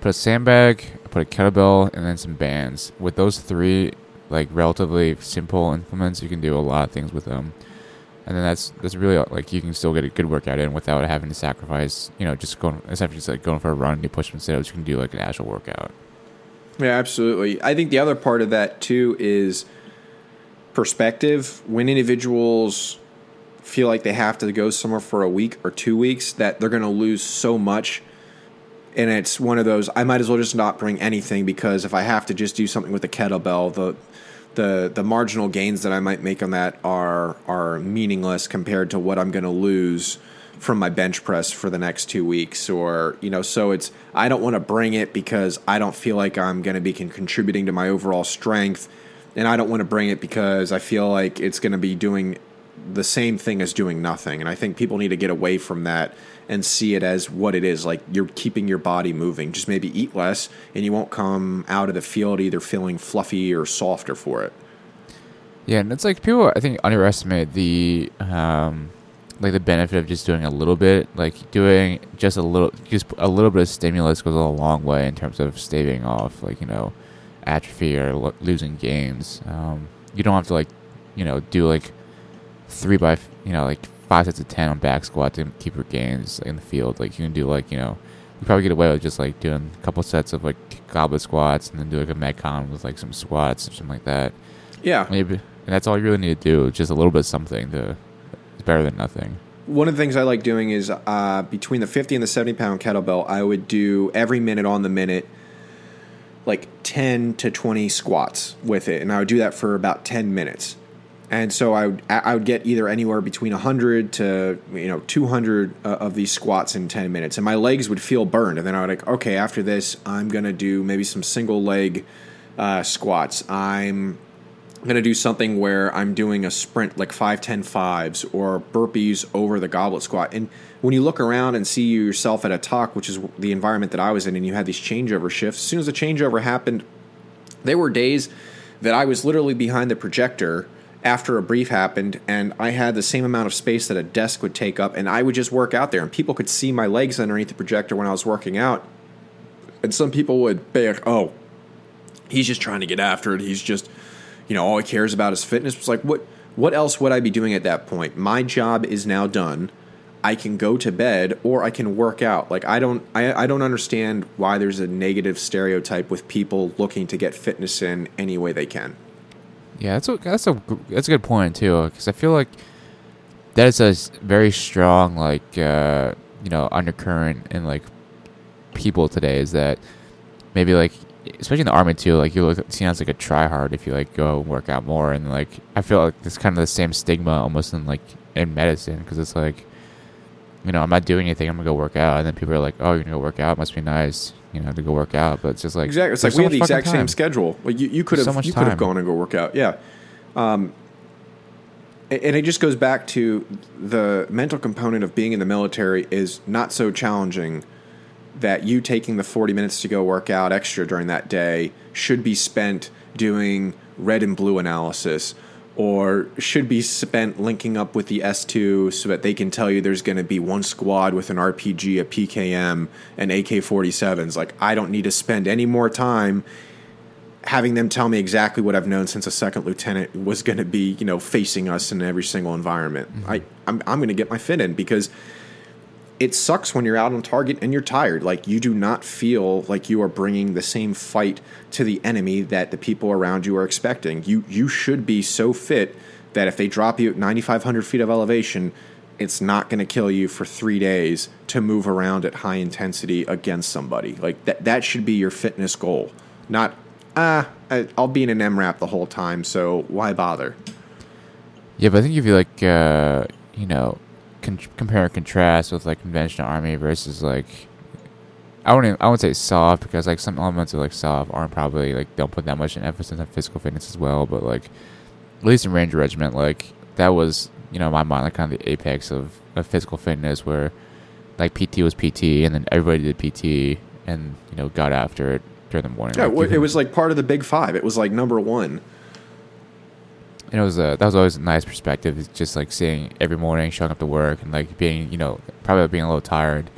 A: put a sandbag, put a kettlebell, and then some bands. With those three like relatively simple implements, you can do a lot of things with them. And then that's that's really uh, like you can still get a good workout in without having to sacrifice, you know, just going of just like going for a run, and you push and sit-ups, you can do like an actual workout.
B: Yeah, absolutely. I think the other part of that too is perspective. When individuals feel like they have to go somewhere for a week or two weeks, that they're going to lose so much. And it's one of those. I might as well just not bring anything because if I have to just do something with a kettlebell, the the the marginal gains that I might make on that are are meaningless compared to what I'm going to lose from my bench press for the next two weeks or you know so it's i don't want to bring it because i don't feel like i'm going to be con- contributing to my overall strength and i don't want to bring it because i feel like it's going to be doing the same thing as doing nothing and i think people need to get away from that and see it as what it is like you're keeping your body moving just maybe eat less and you won't come out of the field either feeling fluffy or softer for it
A: Yeah, and it's like people I think underestimate the um like the benefit of just doing a little bit, like doing just a little just a little bit of stimulus goes a long way in terms of staving off like, you know, atrophy or lo- losing gains. Um you don't have to like, you know, do like 3 by, you know, like 5 sets of 10 on back squat to keep your gains in the field. Like you can do like, you know, you probably get away with just like doing a couple sets of like goblet squats and then do like a metcon with like some squats or something like that.
B: yeah
A: Maybe, and that's all you really need to do. Just a little bit of something to. It's better than nothing.
B: One of the things I like doing is uh, between the 50 and the 70 pound kettlebell, I would do every minute on the minute, like 10 to 20 squats with it. And I would do that for about 10 minutes. And so I would, I would get either anywhere between 100 to you know 200 uh, of these squats in 10 minutes, and my legs would feel burned. And then I would like, okay, after this, I'm gonna do maybe some single leg uh, squats. I'm to do something where I'm doing a sprint like 5 10 fives or burpees over the goblet squat. And when you look around and see yourself at a TOC, which is the environment that I was in, and you had these changeover shifts, as soon as the changeover happened, there were days that I was literally behind the projector after a brief happened and I had the same amount of space that a desk would take up and I would just work out there and people could see my legs underneath the projector when I was working out. And some people would be like, "Oh, he's just trying to get after it. He's just, you know, all he cares about is fitness." It's like, "What what else would I be doing at that point? My job is now done. I can go to bed or I can work out. Like I don't I, I don't understand why there's a negative stereotype with people looking to get fitness in any way they can.
A: Yeah, that's a that's a that's a good point too, because I feel like that is a very strong like uh, you know undercurrent in like people today is that maybe like especially in the army too, like you look seen as like a try hard if you like go work out more, and like I feel like it's kind of the same stigma almost in like in medicine because it's like you know I'm not doing anything, I'm gonna go work out, and then people are like, oh, you're gonna go work out, must be nice you know, to go work out. But it's just like
B: exactly. It's like so we have the exact same schedule. Like you, you could have so you could have gone and go work out. Yeah. Um, and it just goes back to the mental component of being in the military is not so challenging that you taking the 40 minutes to go work out extra during that day should be spent doing red and blue analysis or should be spent linking up with the S2 so that they can tell you there's going to be one squad with an RPG, a PKM, and AK 47s. Like, I don't need to spend any more time having them tell me exactly what I've known since a second lieutenant was going to be, you know, facing us in every single environment. Mm-hmm. I, I'm, I'm going to get my fit in because it sucks when you're out on target and you're tired. Like you do not feel like you are bringing the same fight to the enemy that the people around you are expecting. You you should be so fit that if they drop you at 9,500 feet of elevation, it's not going to kill you for three days to move around at high intensity against somebody. Like that that should be your fitness goal, not ah I'll be in an MRAP the whole time, so why bother?
A: Yeah, but I think if you like, uh, you know, con- compare and contrast with like conventional army versus like I wouldn't I would say soft because like some elements of like soft aren't probably like don't put that much emphasis on physical fitness as well, but like at least in Ranger Regiment, like that was you know in my mind like kind of the apex of, of physical fitness where like PT was PT and then everybody did PT and you know got after it during the morning.
B: Yeah, like, it was like part of the big five. It was like number one
A: and it was a that was always a nice perspective. It's just like seeing every morning, showing up to work, and like being you know probably being a little tired,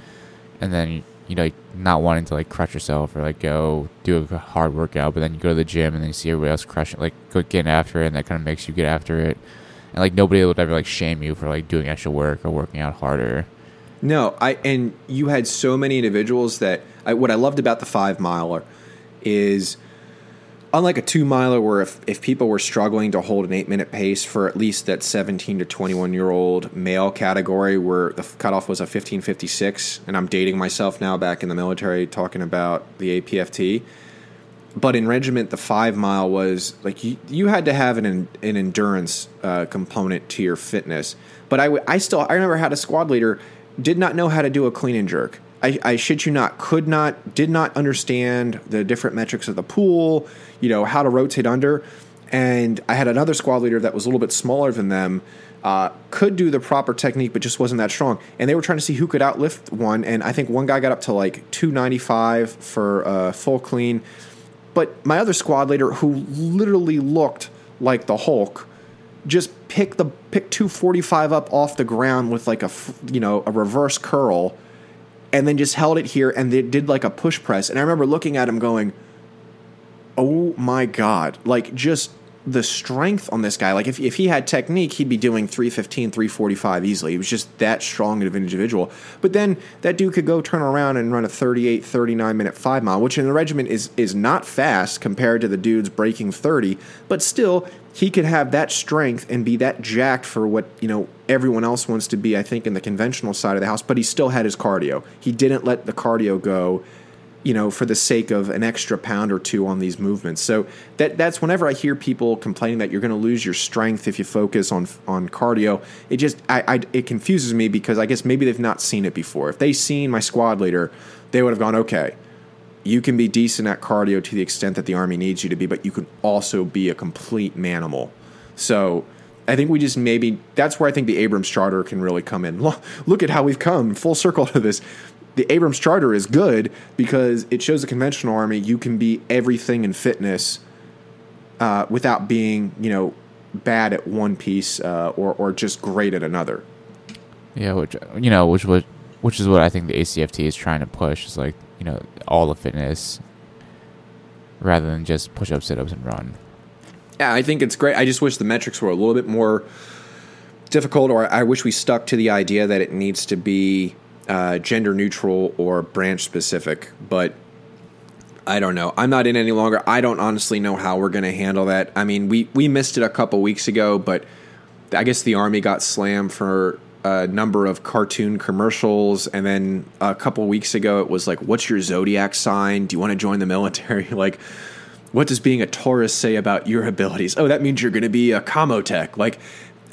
A: and then you know not wanting to like crush yourself or like go do a hard workout, but then you go to the gym and then you see everybody else crushing, like getting after it, and that kind of makes you get after it, and like nobody would ever like shame you for like doing extra work or working out harder.
B: No, I and you had so many individuals that I, what I loved about the five miler is unlike a two miler where if, if people were struggling to hold an eight minute pace for at least that 17 to 21 year old male category where the cutoff was a 1556 and i'm dating myself now back in the military talking about the apft but in regiment the five mile was like you, you had to have an, an endurance uh, component to your fitness. But I, I still i remember how a squad leader did not know how to do a clean and jerk I, I shit you not, could not, did not understand the different metrics of the pool, you know, how to rotate under. And I had another squad leader that was a little bit smaller than them, uh, could do the proper technique, but just wasn't that strong. And they were trying to see who could outlift one. And I think one guy got up to like 295 for uh, full clean. But my other squad leader, who literally looked like the Hulk, just picked the pick 245 up off the ground with like a you know a reverse curl and then just held it here and they did like a push press. And I remember looking at him going, oh my God. Like just the strength on this guy. Like if, if he had technique, he'd be doing 315, 345 easily. He was just that strong of an individual. But then that dude could go turn around and run a 38, 39 minute five mile, which in the regiment is is not fast compared to the dudes breaking 30, but still he could have that strength and be that jacked for what you know everyone else wants to be. I think in the conventional side of the house, but he still had his cardio. He didn't let the cardio go, you know, for the sake of an extra pound or two on these movements. So that that's whenever I hear people complaining that you're going to lose your strength if you focus on on cardio, it just I, I it confuses me because I guess maybe they've not seen it before. If they seen my squad leader, they would have gone okay you can be decent at cardio to the extent that the army needs you to be, but you can also be a complete manimal. So I think we just maybe that's where I think the Abrams charter can really come in. <laughs> Look at how we've come full circle to this. The Abrams charter is good because it shows the conventional army you can be everything in fitness uh, without being, you know, bad at one piece uh, or or just great at another.
A: Yeah, which you know, which was which is what I think the ACFT is trying to push is like you know all the fitness rather than just push up, sit ups, and run.
B: Yeah, I think it's great. I just wish the metrics were a little bit more difficult, or I wish we stuck to the idea that it needs to be uh, gender neutral or branch specific. But I don't know. I'm not in any longer. I don't honestly know how we're going to handle that. I mean, we we missed it a couple weeks ago, but I guess the army got slammed for a number of cartoon commercials, and then a couple weeks ago it was like, "What's your zodiac sign? Do you want to join the military?" <laughs> like, what does being a Taurus say about your abilities? Oh, that means you're going to be a comotech. Like,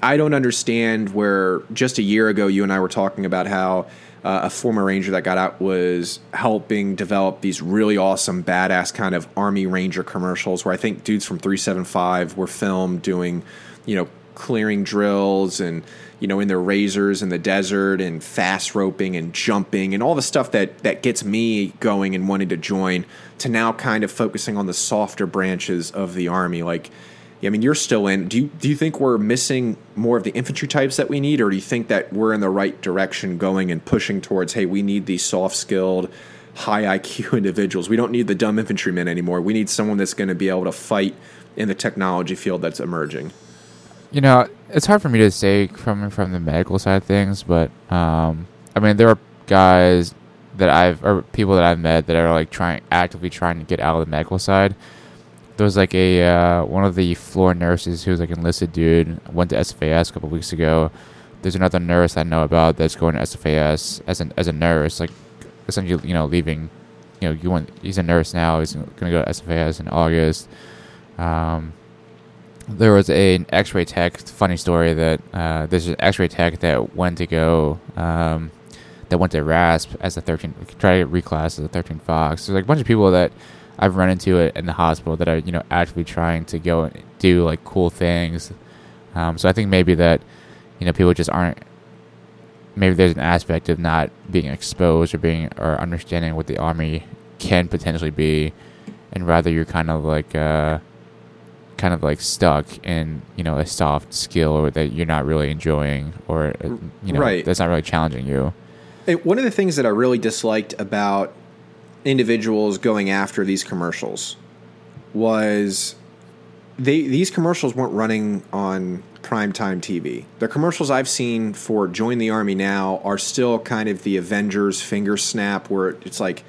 B: I don't understand where just a year ago you and I were talking about how. Uh, a former ranger that got out was helping develop these really awesome, badass kind of Army Ranger commercials where I think dudes from 375 were filmed doing, you know, clearing drills and you know in their RZRs in the desert and fast roping and jumping and all the stuff that that gets me going and wanting to join to now kind of focusing on the softer branches of the army. Like I mean, you're still in. Do you do you think we're missing more of the infantry types that we need, or do you think that we're in the right direction, going and pushing towards? Hey, we need these soft skilled, high IQ <laughs> individuals. We don't need the dumb infantrymen anymore. We need someone that's going to be able to fight in the technology field that's emerging.
A: You know, it's hard for me to say coming from the medical side of things, but um, I mean, there are guys that I've or people that I've met that are like trying actively trying to get out of the medical side. There was like a uh, one of the floor nurses who was like enlisted dude went to SFAS a couple weeks ago. There's another nurse I know about that's going to SFAS as an as a nurse, like essentially you know leaving. You know, you want he's a nurse now. He's to go to SFAS in August. Um, there was a, an X-ray tech. Funny story that uh, there's an X-ray tech that went to go um, that went to RASP as a 13, try to reclass as a 13 Fox. There's like a bunch of people that I've run into it in the hospital that are you know actively trying to go and do like cool things. Um, so I think maybe that you know people just aren't. Maybe there's an aspect of not being exposed or being or understanding what the army can potentially be, and rather you're kind of like. Uh, kind of like stuck in you know a soft skill or that you're not really enjoying or uh, you know
B: right.
A: that's not really challenging you.
B: one of the things that I really disliked about individuals going after these commercials was they these commercials weren't running on primetime TV. The commercials I've seen for Join the Army Now are still kind of the Avengers finger snap where it's like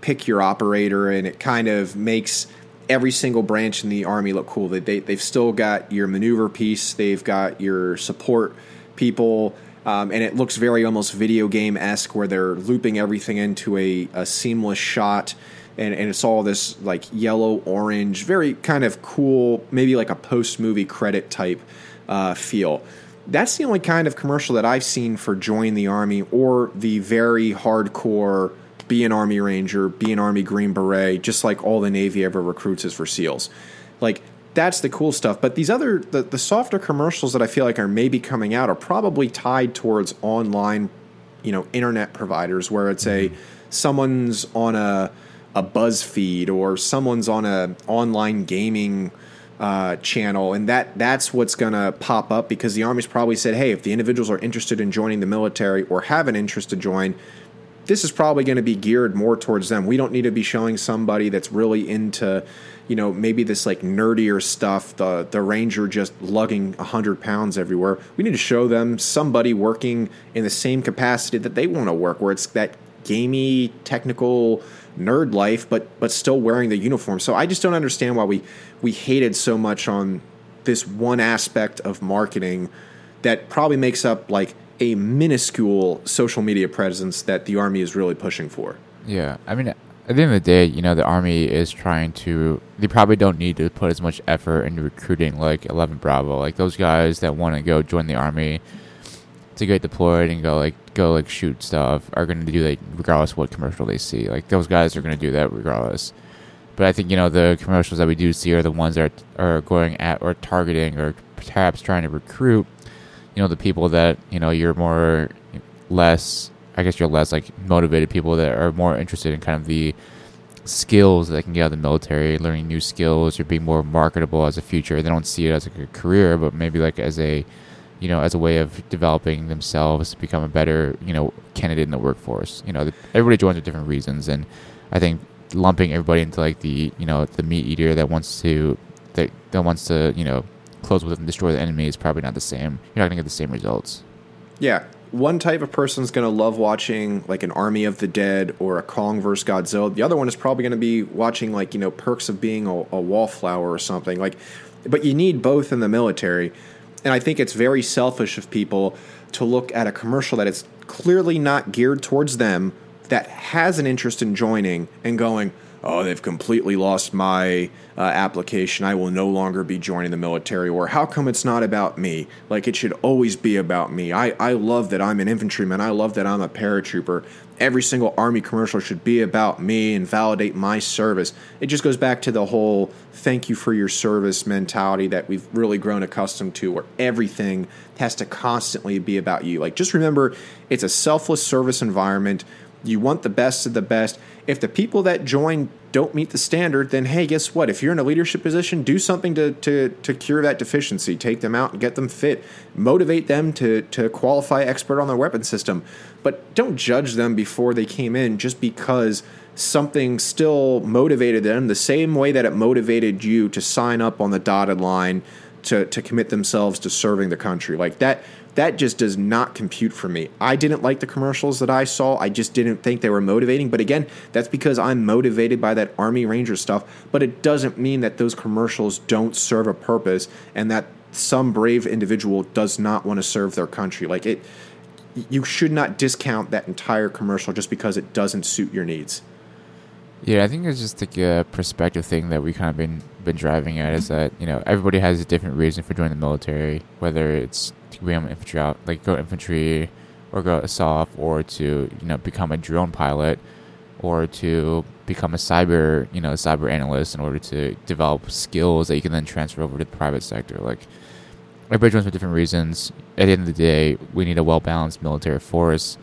B: pick your operator and it kind of makes every single branch in the army look cool. They, they they've still got your maneuver piece. They've got your support people. Um, and it looks very almost video game esque where they're looping everything into a, a seamless shot. And, and it's all this like yellow orange, very kind of cool, maybe like a post movie credit type uh, feel. That's the only kind of commercial that I've seen for Join the Army or the very hardcore be an Army Ranger, be an Army Green Beret, just like all the Navy ever recruits is for SEALs. Like that's the cool stuff. But these other the, the softer commercials that I feel like are maybe coming out are probably tied towards online, you know, internet providers where it's a mm-hmm. someone's on a a BuzzFeed or someone's on a online gaming uh, channel, and that that's what's going to pop up because the Army's probably said, hey, if the individuals are interested in joining the military or have an interest to join, this is probably going to be geared more towards them. We don't need to be showing somebody that's really into, you know, maybe this like nerdier stuff, the the ranger just lugging hundred pounds everywhere. We need to show them somebody working in the same capacity that they want to work, where it's that gamey, technical nerd life, but but still wearing the uniform. So I just don't understand why we we hated so much on this one aspect of marketing that probably makes up like a minuscule social media presence that the army is really pushing for.
A: Yeah, I mean, at the end of the day, you know, the army is trying to. They probably don't need to put as much effort into recruiting like Eleven Bravo, like those guys that want to go join the army. to get deployed and go like go like shoot stuff are going to do that regardless what commercial they see. Like those guys are going to do that regardless. But I think you know the commercials that we do see are the ones that are, are going at or targeting or perhaps trying to recruit, you know, the people that you know you're more less. I guess you're less like motivated people that are more interested in kind of the skills that can get out of the military, learning new skills, or being more marketable as a future. They don't see it as like a career, but maybe like as a you know, as a way of developing themselves to become a better, you know, candidate in the workforce. You know, the, everybody joins for different reasons, and I think lumping everybody into like the, you know, the meat eater that wants to, that, that wants to, you know, close with and destroy the enemy is probably not the same. You're not gonna get the same results.
B: Yeah, one type of person is going to love watching like an Army of the Dead or a Kong vs Godzilla. The other one is probably going to be watching like you know Perks of Being a, a Wallflower or something like. But you need both in the military. And I think it's very selfish of people to look at a commercial that is clearly not geared towards them, that has an interest in joining, and going, oh, they've completely lost my uh, application. I will no longer be joining the military. Or how come it's not about me? Like it should always be about me. I, I love that I'm an infantryman. I love that I'm a paratrooper. Every single Army commercial should be about me and validate my service. It just goes back to the whole thank you for your service mentality that we've really grown accustomed to, where everything has to constantly be about you. Like, just remember, it's a selfless service environment. You want the best of the best if the people that join don't meet the standard, then hey, guess what? If you're in a leadership position, do something to, to, to cure that deficiency. Take them out and get them fit. Motivate them to, to qualify expert on their weapon system. But don't judge them before they came in just because something still motivated them the same way that it motivated you to sign up on the dotted line to, to commit themselves to serving the country. Like that that just does not compute for me. I didn't like the commercials that I saw. I just didn't think they were motivating. But again, that's because I'm motivated by that Army Ranger stuff. But it doesn't mean that those commercials don't serve a purpose and that some brave individual does not want to serve their country. Like it, you should not discount that entire commercial just because it doesn't suit your needs.
A: Yeah, I think it's just a perspective thing that we kind of been been driving at is that you know everybody has a different reason for joining the military, whether it's to become infantry out, like go infantry, or go SOF, or to you know become a drone pilot, or to become a cyber you know cyber analyst in order to develop skills that you can then transfer over to the private sector. Like everybody joins for different reasons. At the end of the day, we need a well balanced military force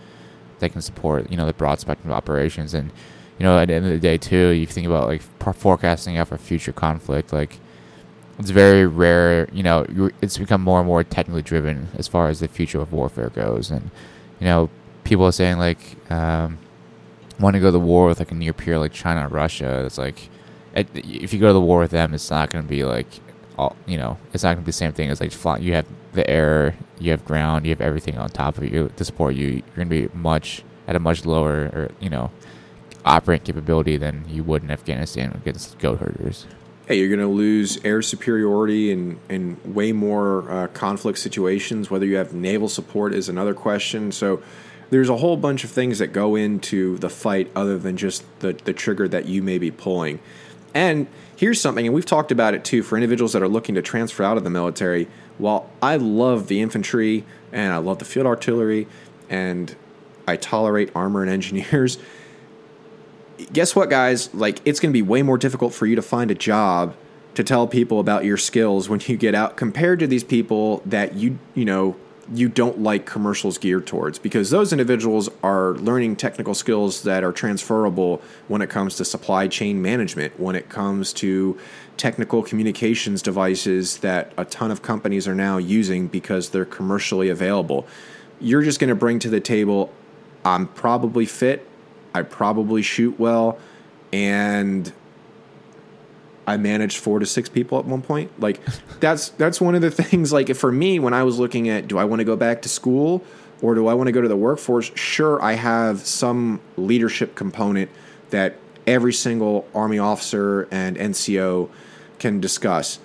A: that can support you know the broad spectrum of operations and you know, at the end of the day, too, you think about like forecasting out for future conflict. Like, it's very rare. You know, it's become more and more technically driven as far as the future of warfare goes. And you know, people are saying like, um, want to go to war with like a near peer like China or Russia. It's like, if you go to the war with them, it's not going to be like, all you know, it's not going to be the same thing as like fly. You have the air, you have ground, you have everything on top of you to support you. You're going to be much at a much lower, or you know, operating capability than you would in Afghanistan against goat herders.
B: Hey, you're going to lose air superiority in, in way more uh, conflict situations. Whether you have naval support is another question. So there's a whole bunch of things that go into the fight other than just the, the trigger that you may be pulling. And here's something, and we've talked about it too for individuals that are looking to transfer out of the military. While I love the infantry and I love the field artillery and I tolerate armor and engineers, guess what, guys? Like, it's going to be way more difficult for you to find a job to tell people about your skills when you get out compared to these people that you, you know, you don't like commercials geared towards because those individuals are learning technical skills that are transferable when it comes to supply chain management, when it comes to technical communications devices that a ton of companies are now using because they're commercially available. You're just going to bring to the table, I'm probably fit, I probably shoot well, and I managed four to six people at one point. Like <laughs> that's that's one of the things. Like for me, when I was looking at, do I want to go back to school or do I want to go to the workforce? Sure, I have some leadership component that every single Army officer and NCO can discuss.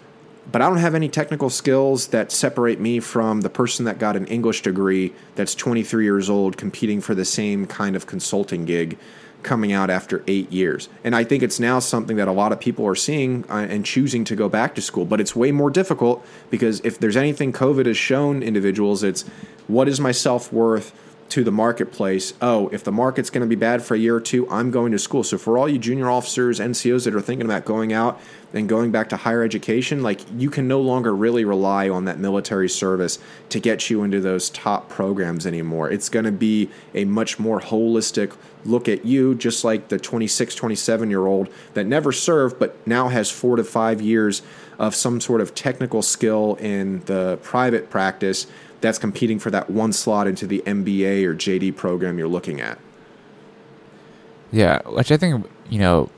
B: But I don't have any technical skills that separate me from the person that got an English degree that's 23 years old competing for the same kind of consulting gig coming out after eight years. And I think it's now something that a lot of people are seeing uh, and choosing to go back to school. But it's way more difficult because if there's anything COVID has shown individuals, it's what is my self worth to the marketplace? Oh, if the market's going to be bad for a year or two, I'm going to school. So for all you junior officers, NCOs that are thinking about going out and going back to higher education, like you can no longer really rely on that military service to get you into those top programs anymore. It's going to be a much more holistic look at you, just like the 26, 27 year old that never served but now has four to five years of some sort of technical skill in the private practice that's competing for that one slot into the MBA or JD program you're looking at.
A: Yeah, which I think, you know,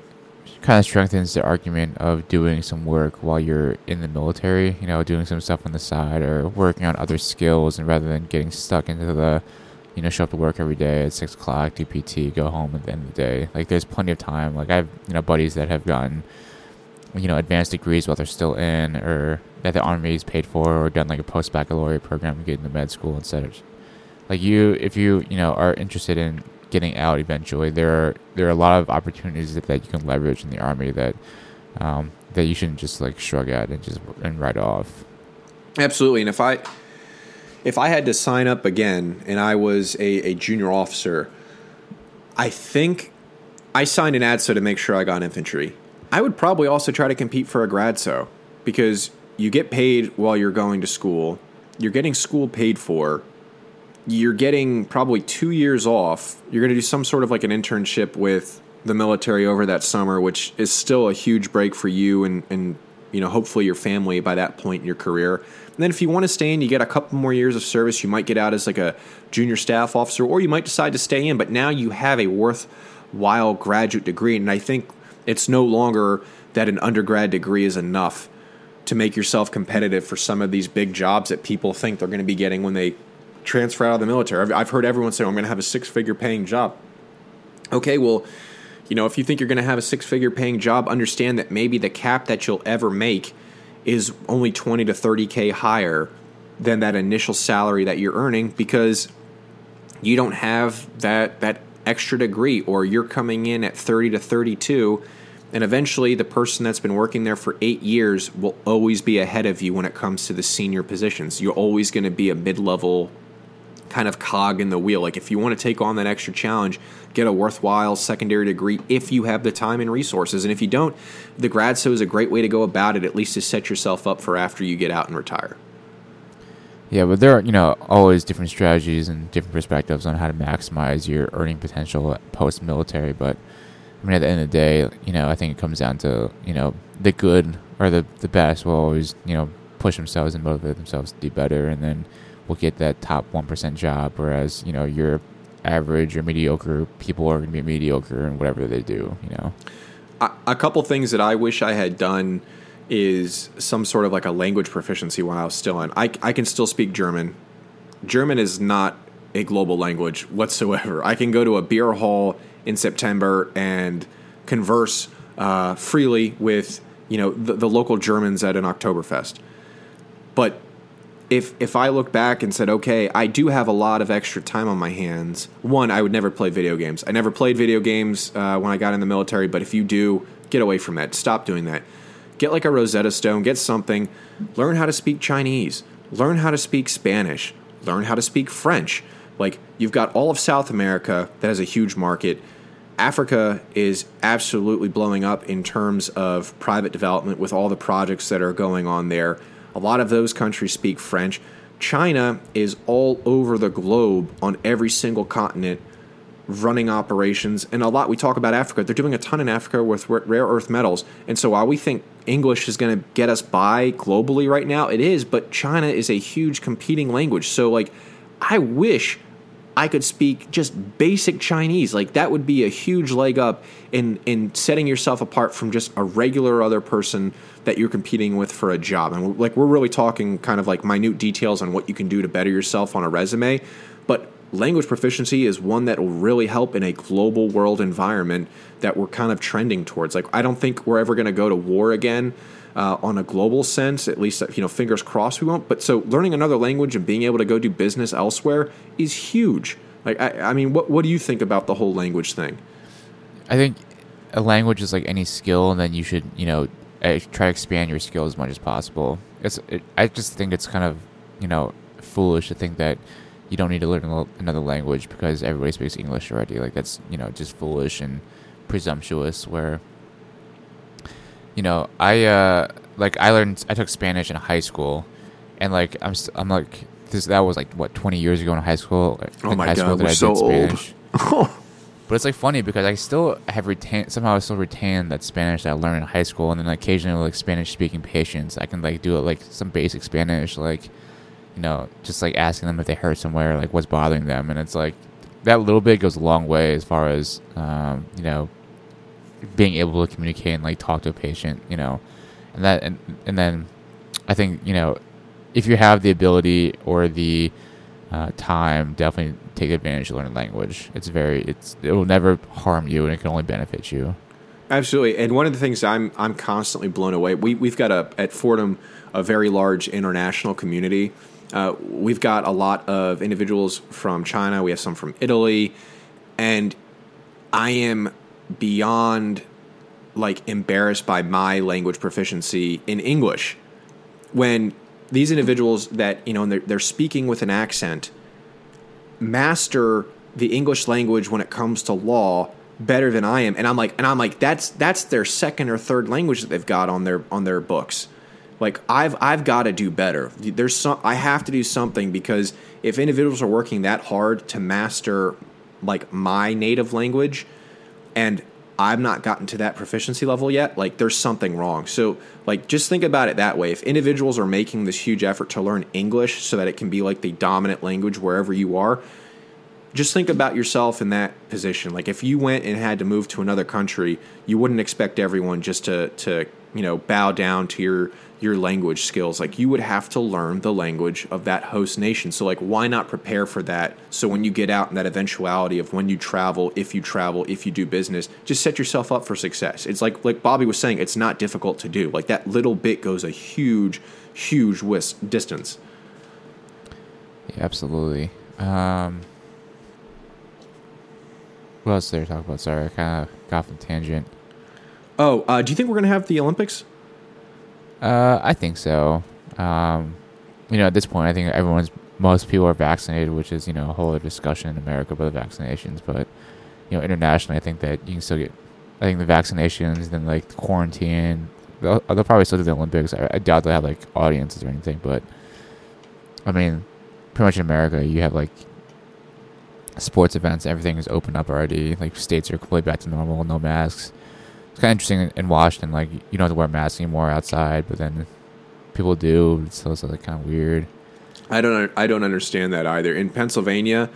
A: kind of strengthens the argument of doing some work while you're in the military, you know, doing some stuff on the side or working on other skills and rather than getting stuck into the, you know, show up to work every day at six o'clock, do PT, go home at the end of the day. Like there's plenty of time. Like I have, you know, buddies that have gotten, you know, advanced degrees while they're still in or that the army army's paid for or done like a post baccalaureate program to get into med school instead of like you if you, you know, are interested in getting out eventually, there are there are a lot of opportunities that, that you can leverage in the army that um, that you shouldn't just like shrug at and just and write off.
B: Absolutely, and if I if I had to sign up again and I was a, a junior officer, I think I signed an ADSO to make sure I got infantry. I would probably also try to compete for a GRADSO because you get paid while you're going to school. You're getting school paid for. You're getting probably two years off. You're going to do some sort of like an internship with the military over that summer, which is still a huge break for you and, and you know, hopefully your family by that point in your career. And then if you want to stay in, you get a couple more years of service. You might get out as like a junior staff officer, or you might decide to stay in, but now you have a worthwhile graduate degree. And I think it's no longer that an undergrad degree is enough to make yourself competitive for some of these big jobs that people think they're going to be getting when they transfer out of the military. I've heard everyone say, oh, I'm going to have a six figure paying job. Okay, well, you know, if you think you're going to have a six figure paying job, understand that maybe the cap that you'll ever make is only 20 to 30K higher than that initial salary that you're earning because you don't have that, that extra degree or you're coming in at 30 to 32 and eventually the person that's been working there for eight years will always be ahead of you when it comes to the senior positions. You're always going to be a mid-level kind of cog in the wheel. Like if you want to take on that extra challenge get a worthwhile secondary degree if you have the time and resources. And if you don't the GRADSO is a great way to go about it at least to set yourself up for after you get out and retire.
A: Yeah, but there are you know always different strategies and different perspectives on how to maximize your earning potential post military. But I mean, at the end of the day, you know, I think it comes down to you know the good or the the best will always you know push themselves and motivate themselves to do better, and then we'll get that top one percent job. Whereas you know your average or mediocre people are going to be mediocre in whatever they do. You know,
B: a, a couple things that I wish I had done is some sort of like a language proficiency while I was still in. I, I can still speak German. German is not a global language whatsoever. I can go to a beer hall in September and converse uh, freely with you know the, the local Germans at an Oktoberfest. But if if I look back and said, okay, I do have a lot of extra time on my hands. One, I would never play video games. I never played video games uh, when I got in the military. But if you do, get away from that. Stop doing that get like a Rosetta Stone, get something, learn how to speak Chinese, learn how to speak Spanish, learn how to speak French. Like you've got all of South America that has a huge market. Africa is absolutely blowing up in terms of private development with all the projects that are going on there. A lot of those countries speak French. China is all over the globe on every single continent running operations and a lot we talk about africa they're doing a ton in africa with rare earth metals and so while we think english is going to get us by globally right now it is but china is a huge competing language so like i wish i could speak just basic chinese like that would be a huge leg up in in setting yourself apart from just a regular other person that you're competing with for a job and like we're really talking kind of like minute details on what you can do to better yourself on a resume but language proficiency is one that will really help in a global world environment that we're kind of trending towards. Like, I don't think we're ever going to go to war again. Uh, on a global sense, at least you know, fingers crossed we won't. But so learning another language and being able to go do business elsewhere is huge. Like, I, I mean, what what do you think about the whole language thing?
A: I think a language is like any skill, and then you should you know eh, try to expand your skill as much as possible. It's it, I just think it's kind of you know foolish to think that you don't need to learn another language because everybody speaks English already. Like that's you know just foolish and presumptuous. Where you know I uh like I learned I took Spanish in high school, and like I'm st- I'm like this that was like what 20 years ago in high school.
B: Oh my
A: high
B: God,
A: school that
B: we're
A: I
B: so old.
A: Spanish. <laughs> But it's like funny because I still have retained somehow I still retain that Spanish that I learned in high school, and then occasionally like Spanish speaking patients, I can like do it like some basic Spanish, like you know, just like asking them if they hurt somewhere, like what's bothering them, and it's like that little bit goes a long way as far as um, you know being able to communicate and like talk to a patient, you know, and that and and then I think you know if you have the ability or the uh, time, definitely take advantage of learning language. It's very it's it will never harm you and it can only benefit you.
B: Absolutely, and one of the things I'm I'm constantly blown away. We we've got a at Fordham a very large international community. Uh, we've got a lot of individuals from China. We have some from Italy, and I am beyond like embarrassed by my language proficiency in English when these individuals that you know they're, they're speaking with an accent master the English language when it comes to law better than I am. And I'm like, and I'm like, that's that's their second or third language that they've got on their on their books. Like I've I've got to do better. There's some I have to do something because if individuals are working that hard to master like my native language and I've not gotten to that proficiency level yet, like there's something wrong. So, like just think about it that way. If individuals are making this huge effort to learn English so that it can be like the dominant language wherever you are, just think about yourself in that position. Like if you went and had to move to another country, you wouldn't expect everyone just to to you know bow down to your your language skills. Like you would have to learn the language of that host nation. So like why not prepare for that? So when you get out in that eventuality of when you travel, if you travel, if you do business, just set yourself up for success. It's like like Bobby was saying, it's not difficult to do. Like that little bit goes a huge huge whis- distance.
A: Yeah, absolutely. Um, what else did I talk about? Sorry, I kind of got off the tangent.
B: Oh, uh, do you think we're going to have the Olympics?
A: Uh, I think so. Um, you know, at this point, I think everyone's most people are vaccinated, which is you know a whole other discussion in America about the vaccinations. But you know, internationally, I think that you can still get. I think the vaccinations, then like the quarantine. They'll, they'll probably still do the Olympics. I, I doubt they'll have like audiences or anything, but I mean, pretty much in America, you have like sports events. Everything is open up already. Like states are completely back to normal, no masks kind of interesting in, in Washington. Like you don't have to wear masks anymore outside, but then people do. So it's like kind of weird.
B: I don't I don't understand that either. In Pennsylvania,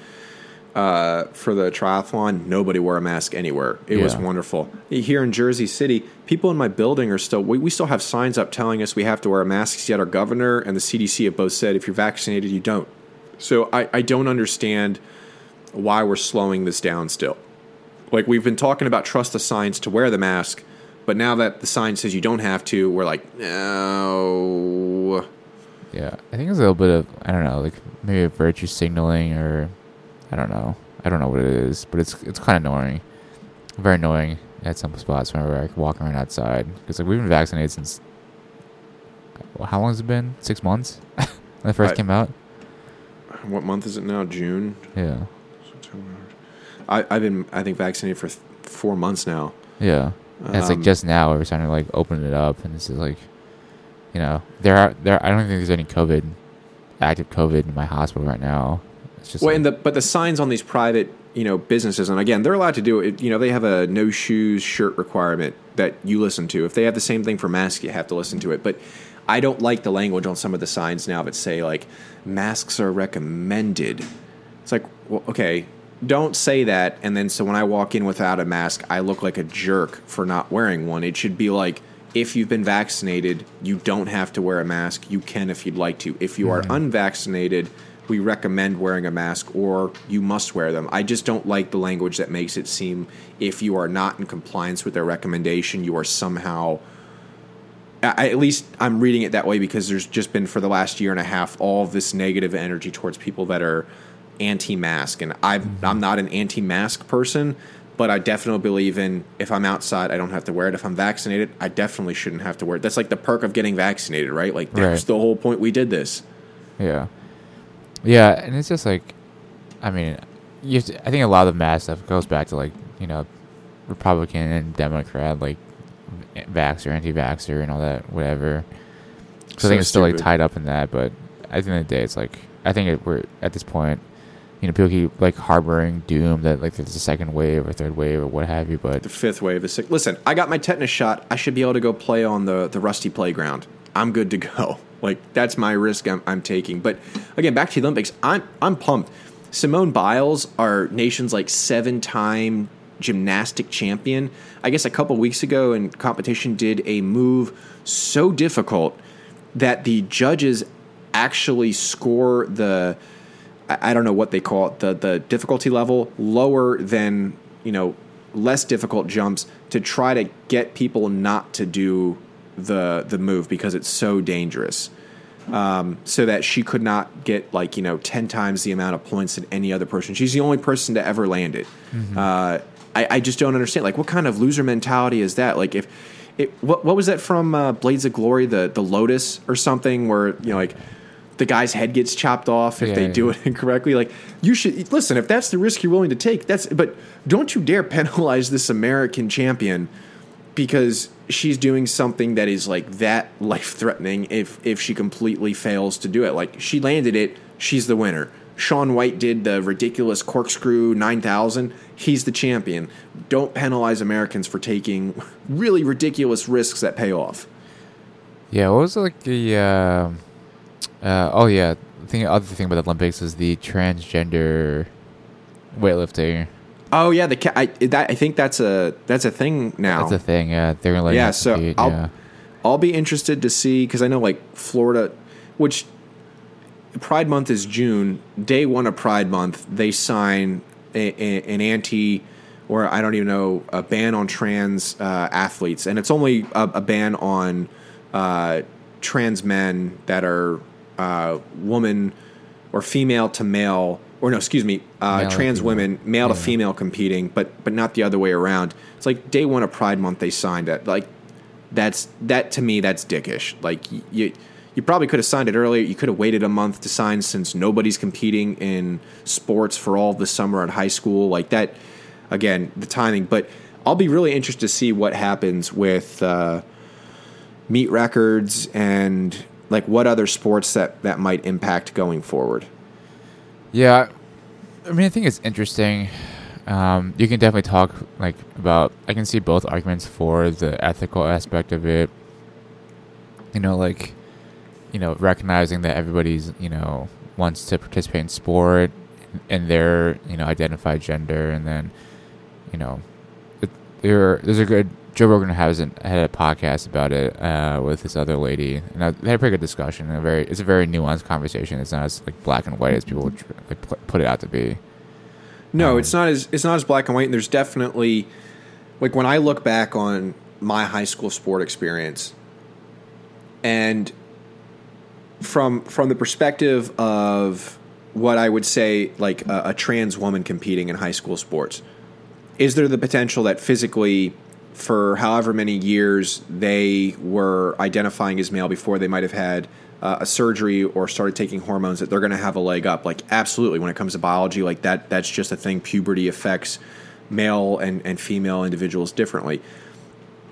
B: uh, for the triathlon, nobody wore a mask anywhere. It was wonderful. Here in Jersey City, people in my building are still we, we still have signs up telling us we have to wear masks. Yet our governor and the CDC have both said if you're vaccinated, you don't. So I, I don't understand why we're slowing this down still. Like we've been talking about trust the signs to wear the mask, but now that the sign says you don't have to, we're like, no.
A: Yeah, I think it's a little bit of I don't know, like maybe virtue signaling or I don't know. I don't know what it is, but it's it's kind of annoying. Very annoying at some spots whenever I walk around outside because like we've been vaccinated since. well, How long has it been? Six months. <laughs> when it first
B: I-
A: came out.
B: What month is it now? June.
A: Yeah,
B: I, I've been, I think, vaccinated for th- four months now.
A: yeah. And it's like
B: Um,
A: just now we're starting to like open it up, and this is like, you know, there are there. I don't think there's any COVID, active COVID in my hospital right now. It's just
B: Well,
A: like,
B: and the but the signs on these private, you know, businesses, and again, they're allowed to do it. You know, they have a no shoes shirt requirement that you listen to. If they have the same thing for masks, you have to listen to it. But I don't like the language on some of the signs now that say like masks are recommended. It's like, well, okay, don't say that. And then so when I walk in without a mask, I look like a jerk for not wearing one. It should be like. If you've been vaccinated, you don't have to wear a mask. You can if you'd like to. If you are mm-hmm. unvaccinated, we recommend wearing a mask or you must wear them. I just don't like the language that makes it seem if you are not in compliance with their recommendation, you are somehow. I, at least I'm reading it that way because there's just been for the last year and a half all this negative energy towards people that are anti-mask, and I've, I'm not an anti-mask person, but I definitely believe in if I'm outside, I don't have to wear it. If I'm vaccinated, I definitely shouldn't have to wear it. That's like the perk of getting vaccinated, right? Like that's
A: Right.
B: the whole point we did this.
A: Yeah. Yeah, and it's just like I mean, you have to, I think a lot of the math stuff goes back to like you know, Republican and Democrat like vaxxer, anti-vaxxer, and all that whatever. So,
B: So
A: I think it's still like tied up in that. But at the end of the day, it's like I think it, we're at this point. You know, people keep like harboring doom that like there's a second wave or third wave or what have you. But
B: the fifth wave, the sixth. Listen, I got my tetanus shot. I should be able to go play on the the rusty playground. I'm good to go. <laughs> Like that's my risk I'm, I'm taking. But again, back to the Olympics. I'm I'm pumped. Simone Biles, our nation's like seven time gymnastic champion. I guess a couple weeks ago in competition did a move so difficult that the judges actually score the I don't know what they call it, the the difficulty level lower than, you know, less difficult jumps to try to get people not to do the the move because it's so dangerous. Um, so that she could not get like you know ten times the amount of points than any other person. She's the only person to ever land it. Uh, I, I just don't understand. Like, what kind of loser mentality is that? Like, if it, what what was that from uh, Blades of Glory, the the Lotus or something, where you know like the guy's head gets chopped off if
A: Yeah,
B: they
A: yeah,
B: do it <laughs> incorrectly. Like, you should listen. If that's the risk you're willing to take, that's. But don't you dare penalize this American champion because she's doing something that is like that life threatening if if she completely fails to do it. Like she landed it, she's the winner. Shaun White did the ridiculous corkscrew 9000, he's the champion. Don't penalize Americans for taking <laughs> really ridiculous risks that pay off.
A: Yeah, what was like the? Uh, uh, oh yeah, the thing. Other thing about the Olympics is the transgender weightlifting.
B: Oh yeah, the ca- I that I think that's a that's a thing now.
A: That's a thing. Yeah, they're gonna let.
B: yeah, so
A: compete,
B: I'll
A: yeah.
B: I'll be interested to see because I know like Florida, which Pride Month is June. Day one of Pride Month, they sign a, a- an anti, or I don't even know, a ban on trans uh, athletes, and it's only a, a ban on uh, trans men that are uh, woman or female to male, or no, excuse me, uh, trans women, male to female competing, but but not the other way around. It's like day one of Pride Month they signed it. Like that's that to me that's dickish. Like you you probably could have signed it earlier. You could have waited a month to sign since nobody's competing in sports for all the summer at high school. Like that again, the timing. But I'll be really interested to see what happens with uh, meet records and like what other sports that that might impact going forward.
A: Yeah, I mean, I think it's interesting. Um, you can definitely talk like about. I can see both arguments for the ethical aspect of it. You know, like, you know, recognizing that everybody's you know wants to participate in sport and their you know identified gender, and then you know, there there's a good Joe Rogan has an, had a podcast about it uh, with this other lady, and they had a pretty good discussion. And a very it's a very nuanced conversation. It's not as like black and white as people would tr- like put- put it out to be.
B: No,
A: Um,
B: it's not as it's not as black and white. And there's definitely like when I look back on my high school sport experience, and from from the perspective of what I would say like a, a trans woman competing in high school sports, is there the potential that physically for however many years they were identifying as male before they might have had uh, a surgery or started taking hormones that they're going to have a leg up. Like absolutely when it comes to biology like that that's just a thing. Puberty affects male and, and female individuals differently.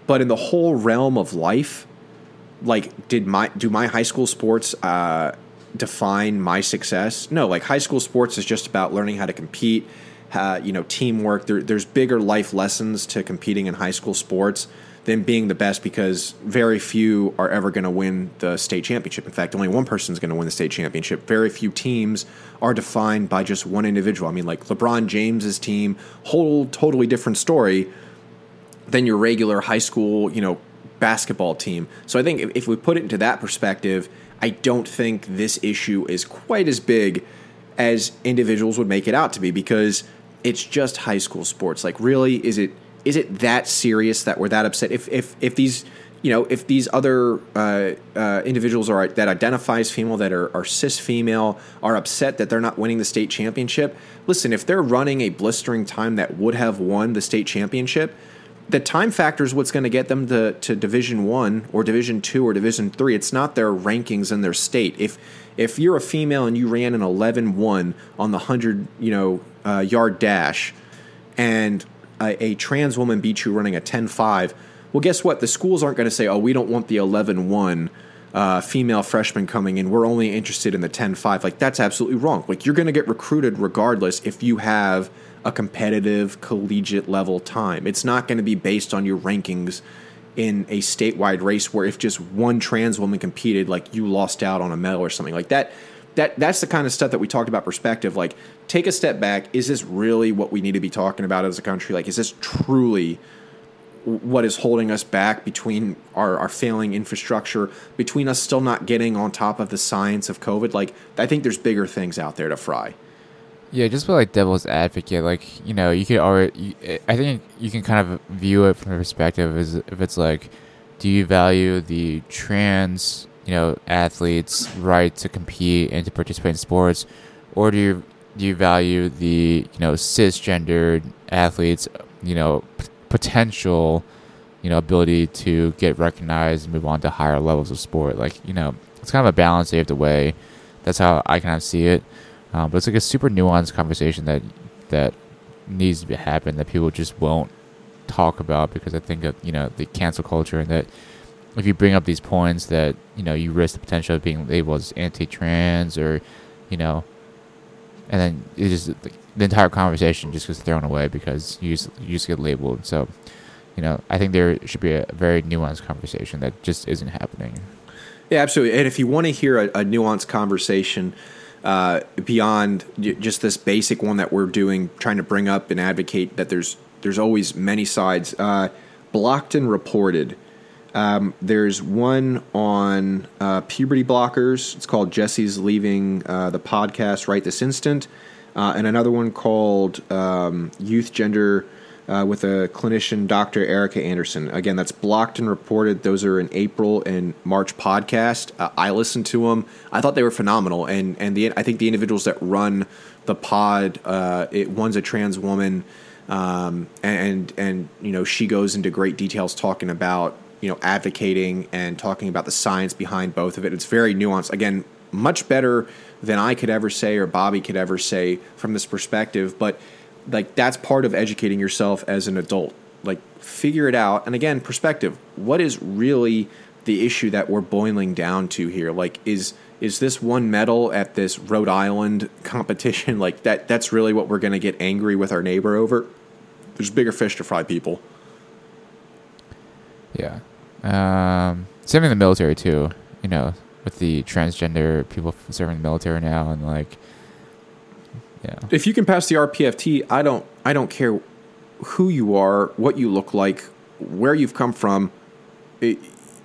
B: But in the whole realm of life like did my do my high school sports uh, define my success? No like high school sports is just about learning how to compete uh, you know teamwork. There, there's bigger life lessons to competing in high school sports than being the best because very few are ever going to win the state championship. In fact only one person is going to win the state championship. Very few teams are defined by just one individual. I mean like lebron james's team whole totally different story than your regular high school, you know, basketball team. So I think if, if we put it into that perspective, I don't think this issue is quite as big as individuals would make it out to be because it's just high school sports. Like really is it is it that serious that we're that upset if if if these you know if these other uh, uh, individuals are that identify as female that are, are cis female are upset that they're not winning the state championship listen if they're running a blistering time that would have won the state championship the time factor is what's going to get them to, to Division One or Division Two or Division Three. It's not their rankings in their state. If if you're a female and you ran an 11-1 on the hundred you know uh, yard dash, and a, a, trans woman beat you running a 10-5, well, guess what? The schools aren't going to say, "Oh, we don't want the 11-1." Uh, female freshman coming in, we're only interested in the 10 5. Like, that's absolutely wrong. Like, you're going to get recruited regardless if you have a competitive collegiate level time. It's not going to be based on your rankings in a statewide race where if just one trans woman competed, like you lost out on a medal or something like that. That that's the kind of stuff that we talked about perspective. Like, take a step back. Is this really what we need to be talking about as a country? Like, is this truly what is holding us back between our, our failing infrastructure, between us still not getting on top of the science of COVID? Like, I think there's bigger things out there to fry.
A: Yeah, just for like devil's advocate, like you know, you could already. I think you can kind of view it from the perspective as if it's like, do you value the trans, you know, athletes' right to compete and to participate in sports, or do you do you value the you know cisgendered athletes, you know, p- potential, you know, ability to get recognized and move on to higher levels of sport? Like you know, it's kind of a balance you have to weigh. That's how I kind of see it. Um, but it's like a super nuanced conversation that that needs to happen that people just won't talk about because I think of you know the cancel culture and that if you bring up these points that you know you risk the potential of being labeled as anti-trans or you know and then it just the entire conversation just gets thrown away because you just, you just get labeled so you know I think there should be a very nuanced conversation that just isn't happening
B: yeah absolutely and if you want to hear a, a nuanced conversation uh, beyond just this basic one that we're doing, trying to bring up and advocate that there's there's always many sides. Uh, blocked and reported. Um, there's one on uh, puberty blockers. It's called Jesse's leaving uh, the podcast right this instant, uh, and another one called um, Youth Gender uh, with a clinician, Dr. Erica Anderson. Again, that's blocked and reported. Those are in April and March podcast. Uh, I listened to them. I thought they were phenomenal, and and the I think the individuals that run the pod, uh, it, one's a trans woman, um, and and you know she goes into great details talking about you know advocating and talking about the science behind both of it. It's very nuanced. Again, much better than I could ever say or Bobby could ever say from this perspective, but like that's part of educating yourself as an adult. Like figure it out. And again perspective. What is really the issue that we're boiling down to here? Like is is this one medal at this Rhode Island <laughs> competition like that that's really what we're going to get angry with our neighbor over? There's bigger fish to fry people.
A: Yeah um same in the military too you know with the transgender people serving the military now and like
B: yeah. If you can pass the APFT, I don't I don't care who you are, what you look like, where you've come from. It,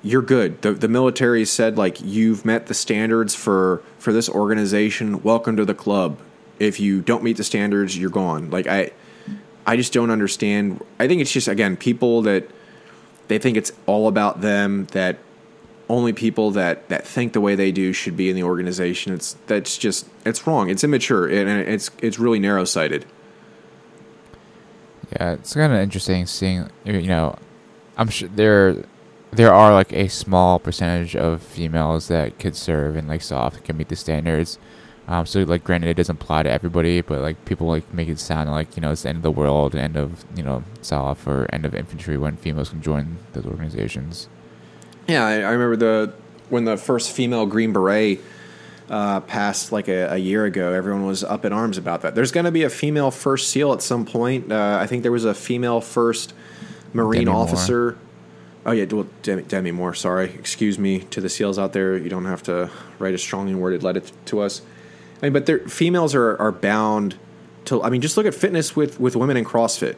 B: you're good. The the military said like you've met the standards for for this organization. Welcome to the club. If you don't meet the standards, you're gone. Like I I just don't understand. I think it's just again people that they think it's all about them that only people that, that think the way they do should be in the organization. It's that's just it's wrong. It's immature and it's it's really narrow sighted.
A: Yeah, it's kind of interesting seeing. You know, I'm sure there there are like a small percentage of females that could serve and like SOF can meet the standards. Um, so like, granted, it doesn't apply to everybody, but like people like make it sound like you know it's the end of the world, end of you know SOF or end of infantry when females can join those organizations.
B: Yeah, I, I remember the when the first female Green Beret uh, passed like a, a, year ago. Everyone was up in arms about that. There's going to be a female first SEAL at some point. Uh, I think there was a female first Marine Demi officer. Moore. Oh yeah, well, Demi, Demi, Moore. Sorry, excuse me to the SEALs out there. You don't have to write a strongly worded letter to us. I mean, but females are are bound to. I mean, just look at fitness with with women in CrossFit.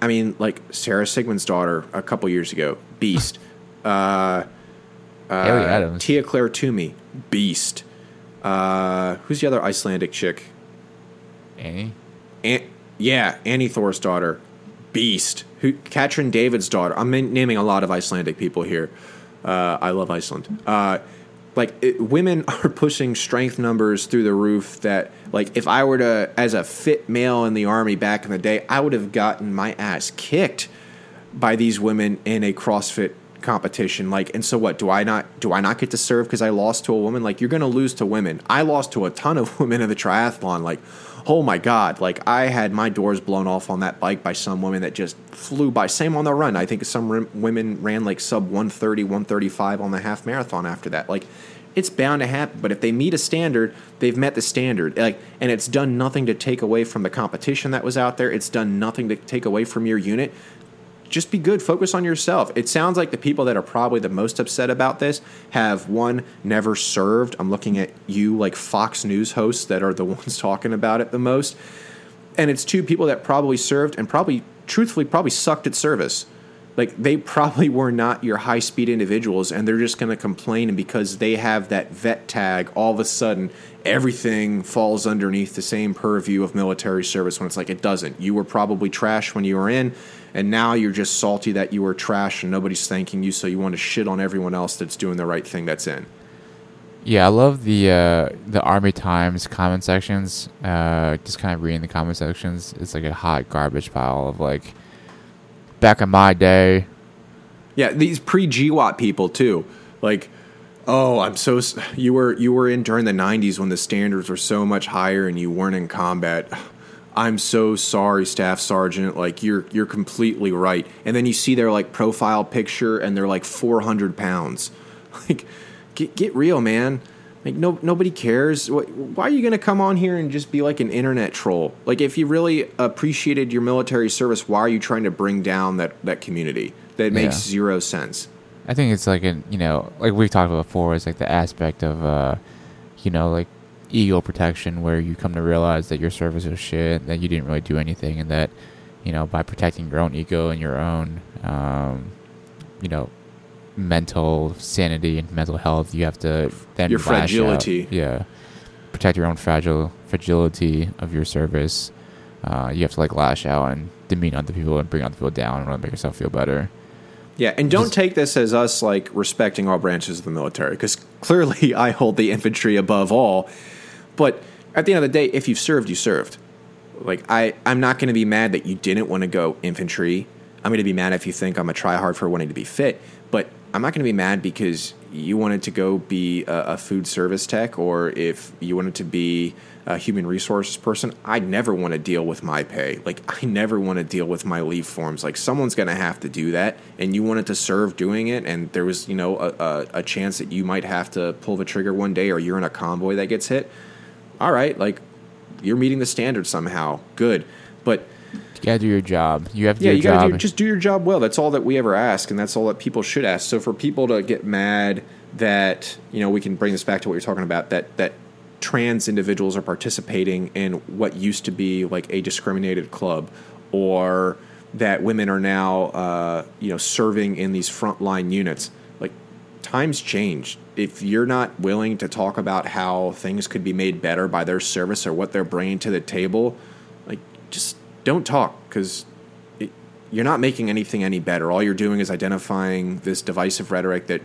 B: I mean, like Sara Sigmundsdottir a couple years ago, beast. <laughs> Uh, uh. Tia Clair Toomey, beast. Uh, who's the other Icelandic chick?
A: Annie.
B: An- yeah, Annie Thorisdottir, beast. Who? Katrin Davidsdottir. I'm naming a lot of Icelandic people here. Uh, I love Iceland. Uh, like it, women <laughs> are pushing strength numbers through the roof. That like if I were to, as a fit male in the army back in the day, I would have gotten my ass kicked by these women in a CrossFit competition. Like and so what do i not do i not get to serve because i lost to a woman? Like you're going to lose to women. I lost to a ton of <laughs> women in the triathlon. Like oh my god like i had my doors blown off on that bike by some woman that just flew by. Same on the run. I think some rim, women ran like sub 130 135 on the half marathon after that. Like it's bound to happen but if they meet a standard they've met the standard. Like and it's done nothing to take away from the competition that was out there. It's done nothing to take away from your unit just be good. Focus on yourself. It sounds like the people that are probably the most upset about this have one never served. I'm looking at you like Fox News hosts that are the <laughs> ones talking about it the most. And it's two people that probably served and probably truthfully probably sucked at service. Like they probably were not your high speed individuals and they're just going to complain and because they have that vet tag all of a sudden everything falls underneath the same purview of military service when it's like it doesn't. You were probably trash when you were in and now you're just salty that you were trash and nobody's thanking you, so you want to shit on everyone else that's doing the right thing that's in.
A: Yeah, I love the uh, the Army Times comment sections. Uh, just kind of reading the comment sections, it's like a hot garbage pile of like back in my day.
B: Yeah, these pre GWOT people too. Like, oh, I'm so you were you were in during the '90s when the standards were so much higher and you weren't in combat. I'm so sorry, Staff Sergeant. Like you're you're completely right. And then you see their like profile picture, and they're like 400 pounds. <laughs> Like, get get real, man. Like no nobody cares. Why are you gonna come on here and just be like an internet troll? Like if you really appreciated your military service, why are you trying to bring down that that community? That makes yeah. zero sense.
A: I think it's like an you know like we've talked about before. It's like the aspect of uh, you know like ego protection where you come to realize that your service is shit, that you didn't really do anything, and that you know by protecting your own ego and your own um, you know mental sanity and mental health, you have to then
B: your fragility,
A: out. yeah, protect your own fragile fragility of your service. Uh, you have to like lash out and demean other people and bring other people down in order to make yourself feel better.
B: Yeah, and don't take this as us like respecting all branches of the military because clearly <laughs> I hold the infantry above all. But at the end of the day, if you've served, you served. Like I, I'm not going to be mad that you didn't want to go infantry. I'm going to be mad if you think I'm a tryhard for wanting to be fit. But I'm not going to be mad because you wanted to go be a, a, food service tech or if you wanted to be a human resources person. I never want to deal with my pay. Like I never want to deal with my leave forms. Like someone's going to have to do that, and you wanted to serve doing it, and there was you know a, a, a chance that you might have to pull the trigger one day, or you're in a convoy that gets hit all right, like you're meeting the standard somehow. Good. But
A: you gotta do your job. You have to
B: yeah,
A: do
B: you
A: gotta
B: do, just do your job well. That's all that we ever ask, and that's all that people should ask. So for people to get mad that you know we can bring this back to what you're talking about that that trans individuals are participating in what used to be like a discriminated club, or that women are now uh, you know serving in these frontline units. Like times change if you're not willing to talk about how things could be made better by their service or what they're bringing to the table, like just don't talk because you're not making anything any better. All you're doing is identifying this divisive rhetoric that,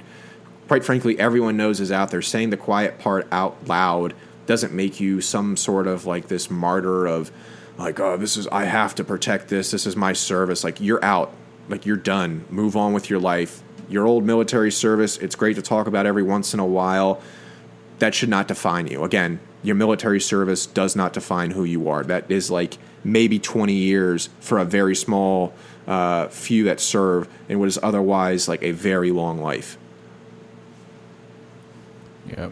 B: quite frankly, everyone knows is out there. Saying the quiet part out loud doesn't make you some sort of like this martyr of like, oh, this is I have to protect this. This is my service. Like you're out. Like you're done. Move on with your life your old military service, it's great to talk about every once in a while. That should not define you. Again, your military service does not define who you are. That is like maybe 20 years for a very small uh, few that serve in what is otherwise like a very long life.
A: Yep.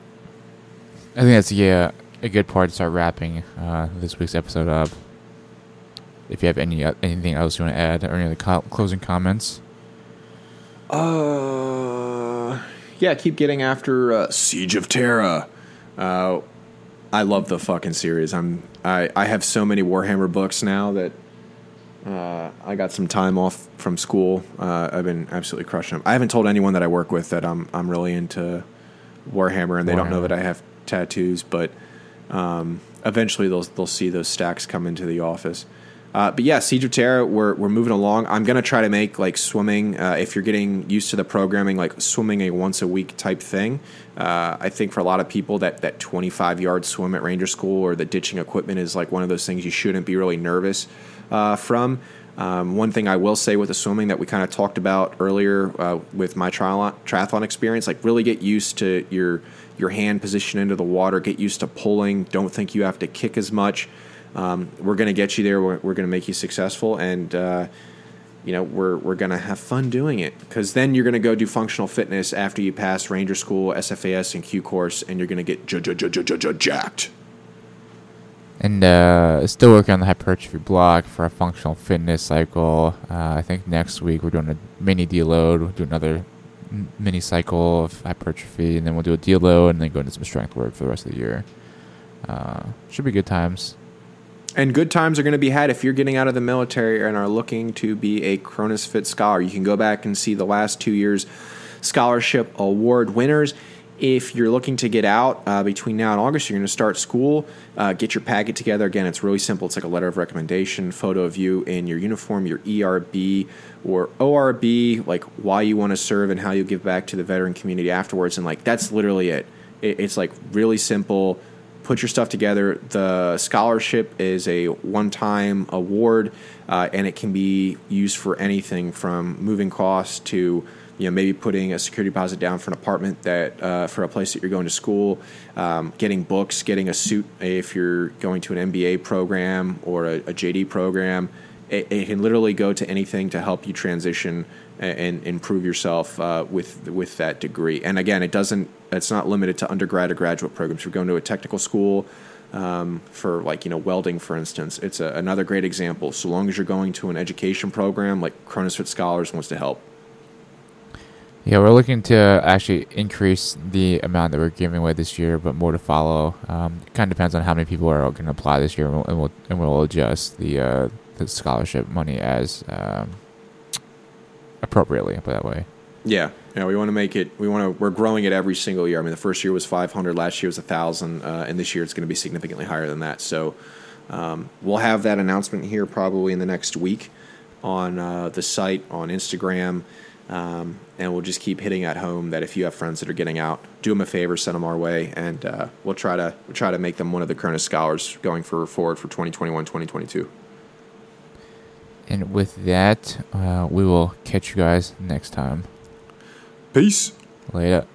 A: I think that's yeah a good part to start wrapping uh, this week's episode up. If you have any uh, anything else you want to add or any other co- closing comments.
B: Uh, yeah, keep getting after uh, Siege of Terra. Uh, I love the fucking series. I'm I I have so many Warhammer books now that uh, I got some time off from school. Uh, I've been absolutely crushing them. I haven't told anyone that I work with that I'm I'm really into Warhammer, and they Warhammer. don't know that I have tattoos. But um, eventually, they'll they'll see those stacks come into the office. Uh, but yeah, Siege of Terra, we're, we're moving along. I'm going to try to make like swimming, uh, if you're getting used to the programming, like swimming a once a week type thing. Uh, I think for a lot of people, that, that 25 yard swim at Ranger School or the ditching equipment is like one of those things you shouldn't be really nervous uh, from. Um, one thing I will say with the swimming that we kind of talked about earlier uh, with my triathlon, triathlon experience, like really get used to your your hand position into the water, get used to pulling. Don't think you have to kick as much. Um, we're going to get you there. We're, we're going to make you successful, and uh, you know we're we're going to have fun doing it because then you're going to go do functional fitness after you pass Ranger School, SFAS, and Q course, and you're going to get jacked.
A: And uh, still working on the hypertrophy block for a functional fitness cycle. Uh, I think next week we're doing a mini deload. We'll do another mini cycle of hypertrophy, and then we'll do a deload, and then go into some strength work for the rest of the year. Uh, should be good times.
B: And good times are going to be had if you're getting out of the military and are looking to be a Cronus Fit scholar. You can go back and see the last two years scholarship award winners. If you're looking to get out uh, between now and August, you're going to start school. Uh, get your packet together. Again, it's really simple. It's like a letter of recommendation, photo of you in your uniform, your ERB or ORB, like why you want to serve and how you give back to the veteran community afterwards. And like that's literally it. it it's like really simple put your stuff together. The scholarship is a one time award, uh, and it can be used for anything from moving costs to you know maybe putting a security deposit down for an apartment that uh, for a place that you're going to school, um, getting books, getting a suit if you're going to an MBA program or a, a JD program. It, it, can literally go to anything to help you transition and, improve yourself uh, with with that degree. And again, it doesn't. It's not limited to undergrad or graduate programs. If you're going to a technical school um, for like you know welding, for instance, it's a, another great example. So long as you're going to an education program, like Cronus Fit Scholars wants to help.
A: Yeah, we're looking to actually increase the amount that we're giving away this year, but more to follow. Um, it kind of depends on how many people are going to apply this year, and we'll and we'll, adjust the uh, the scholarship money as um, appropriately. Put that way.
B: Yeah, yeah. We want to make it. We want to. We're growing it every single year. I mean, the first year was 500, last year was 1,000, uh, and this year it's going to be significantly higher than that. So um, we'll have that announcement here probably in the next week on uh, the site on Instagram. Um, and we'll just keep hitting at home that if you have friends that are getting out, do them a favor, send them our way, and uh, we'll try to we'll try to make them one of the Cronus scholars going for forward for 2021, 2022.
A: And with that, uh, we will catch you guys next time.
B: Peace.
A: Later.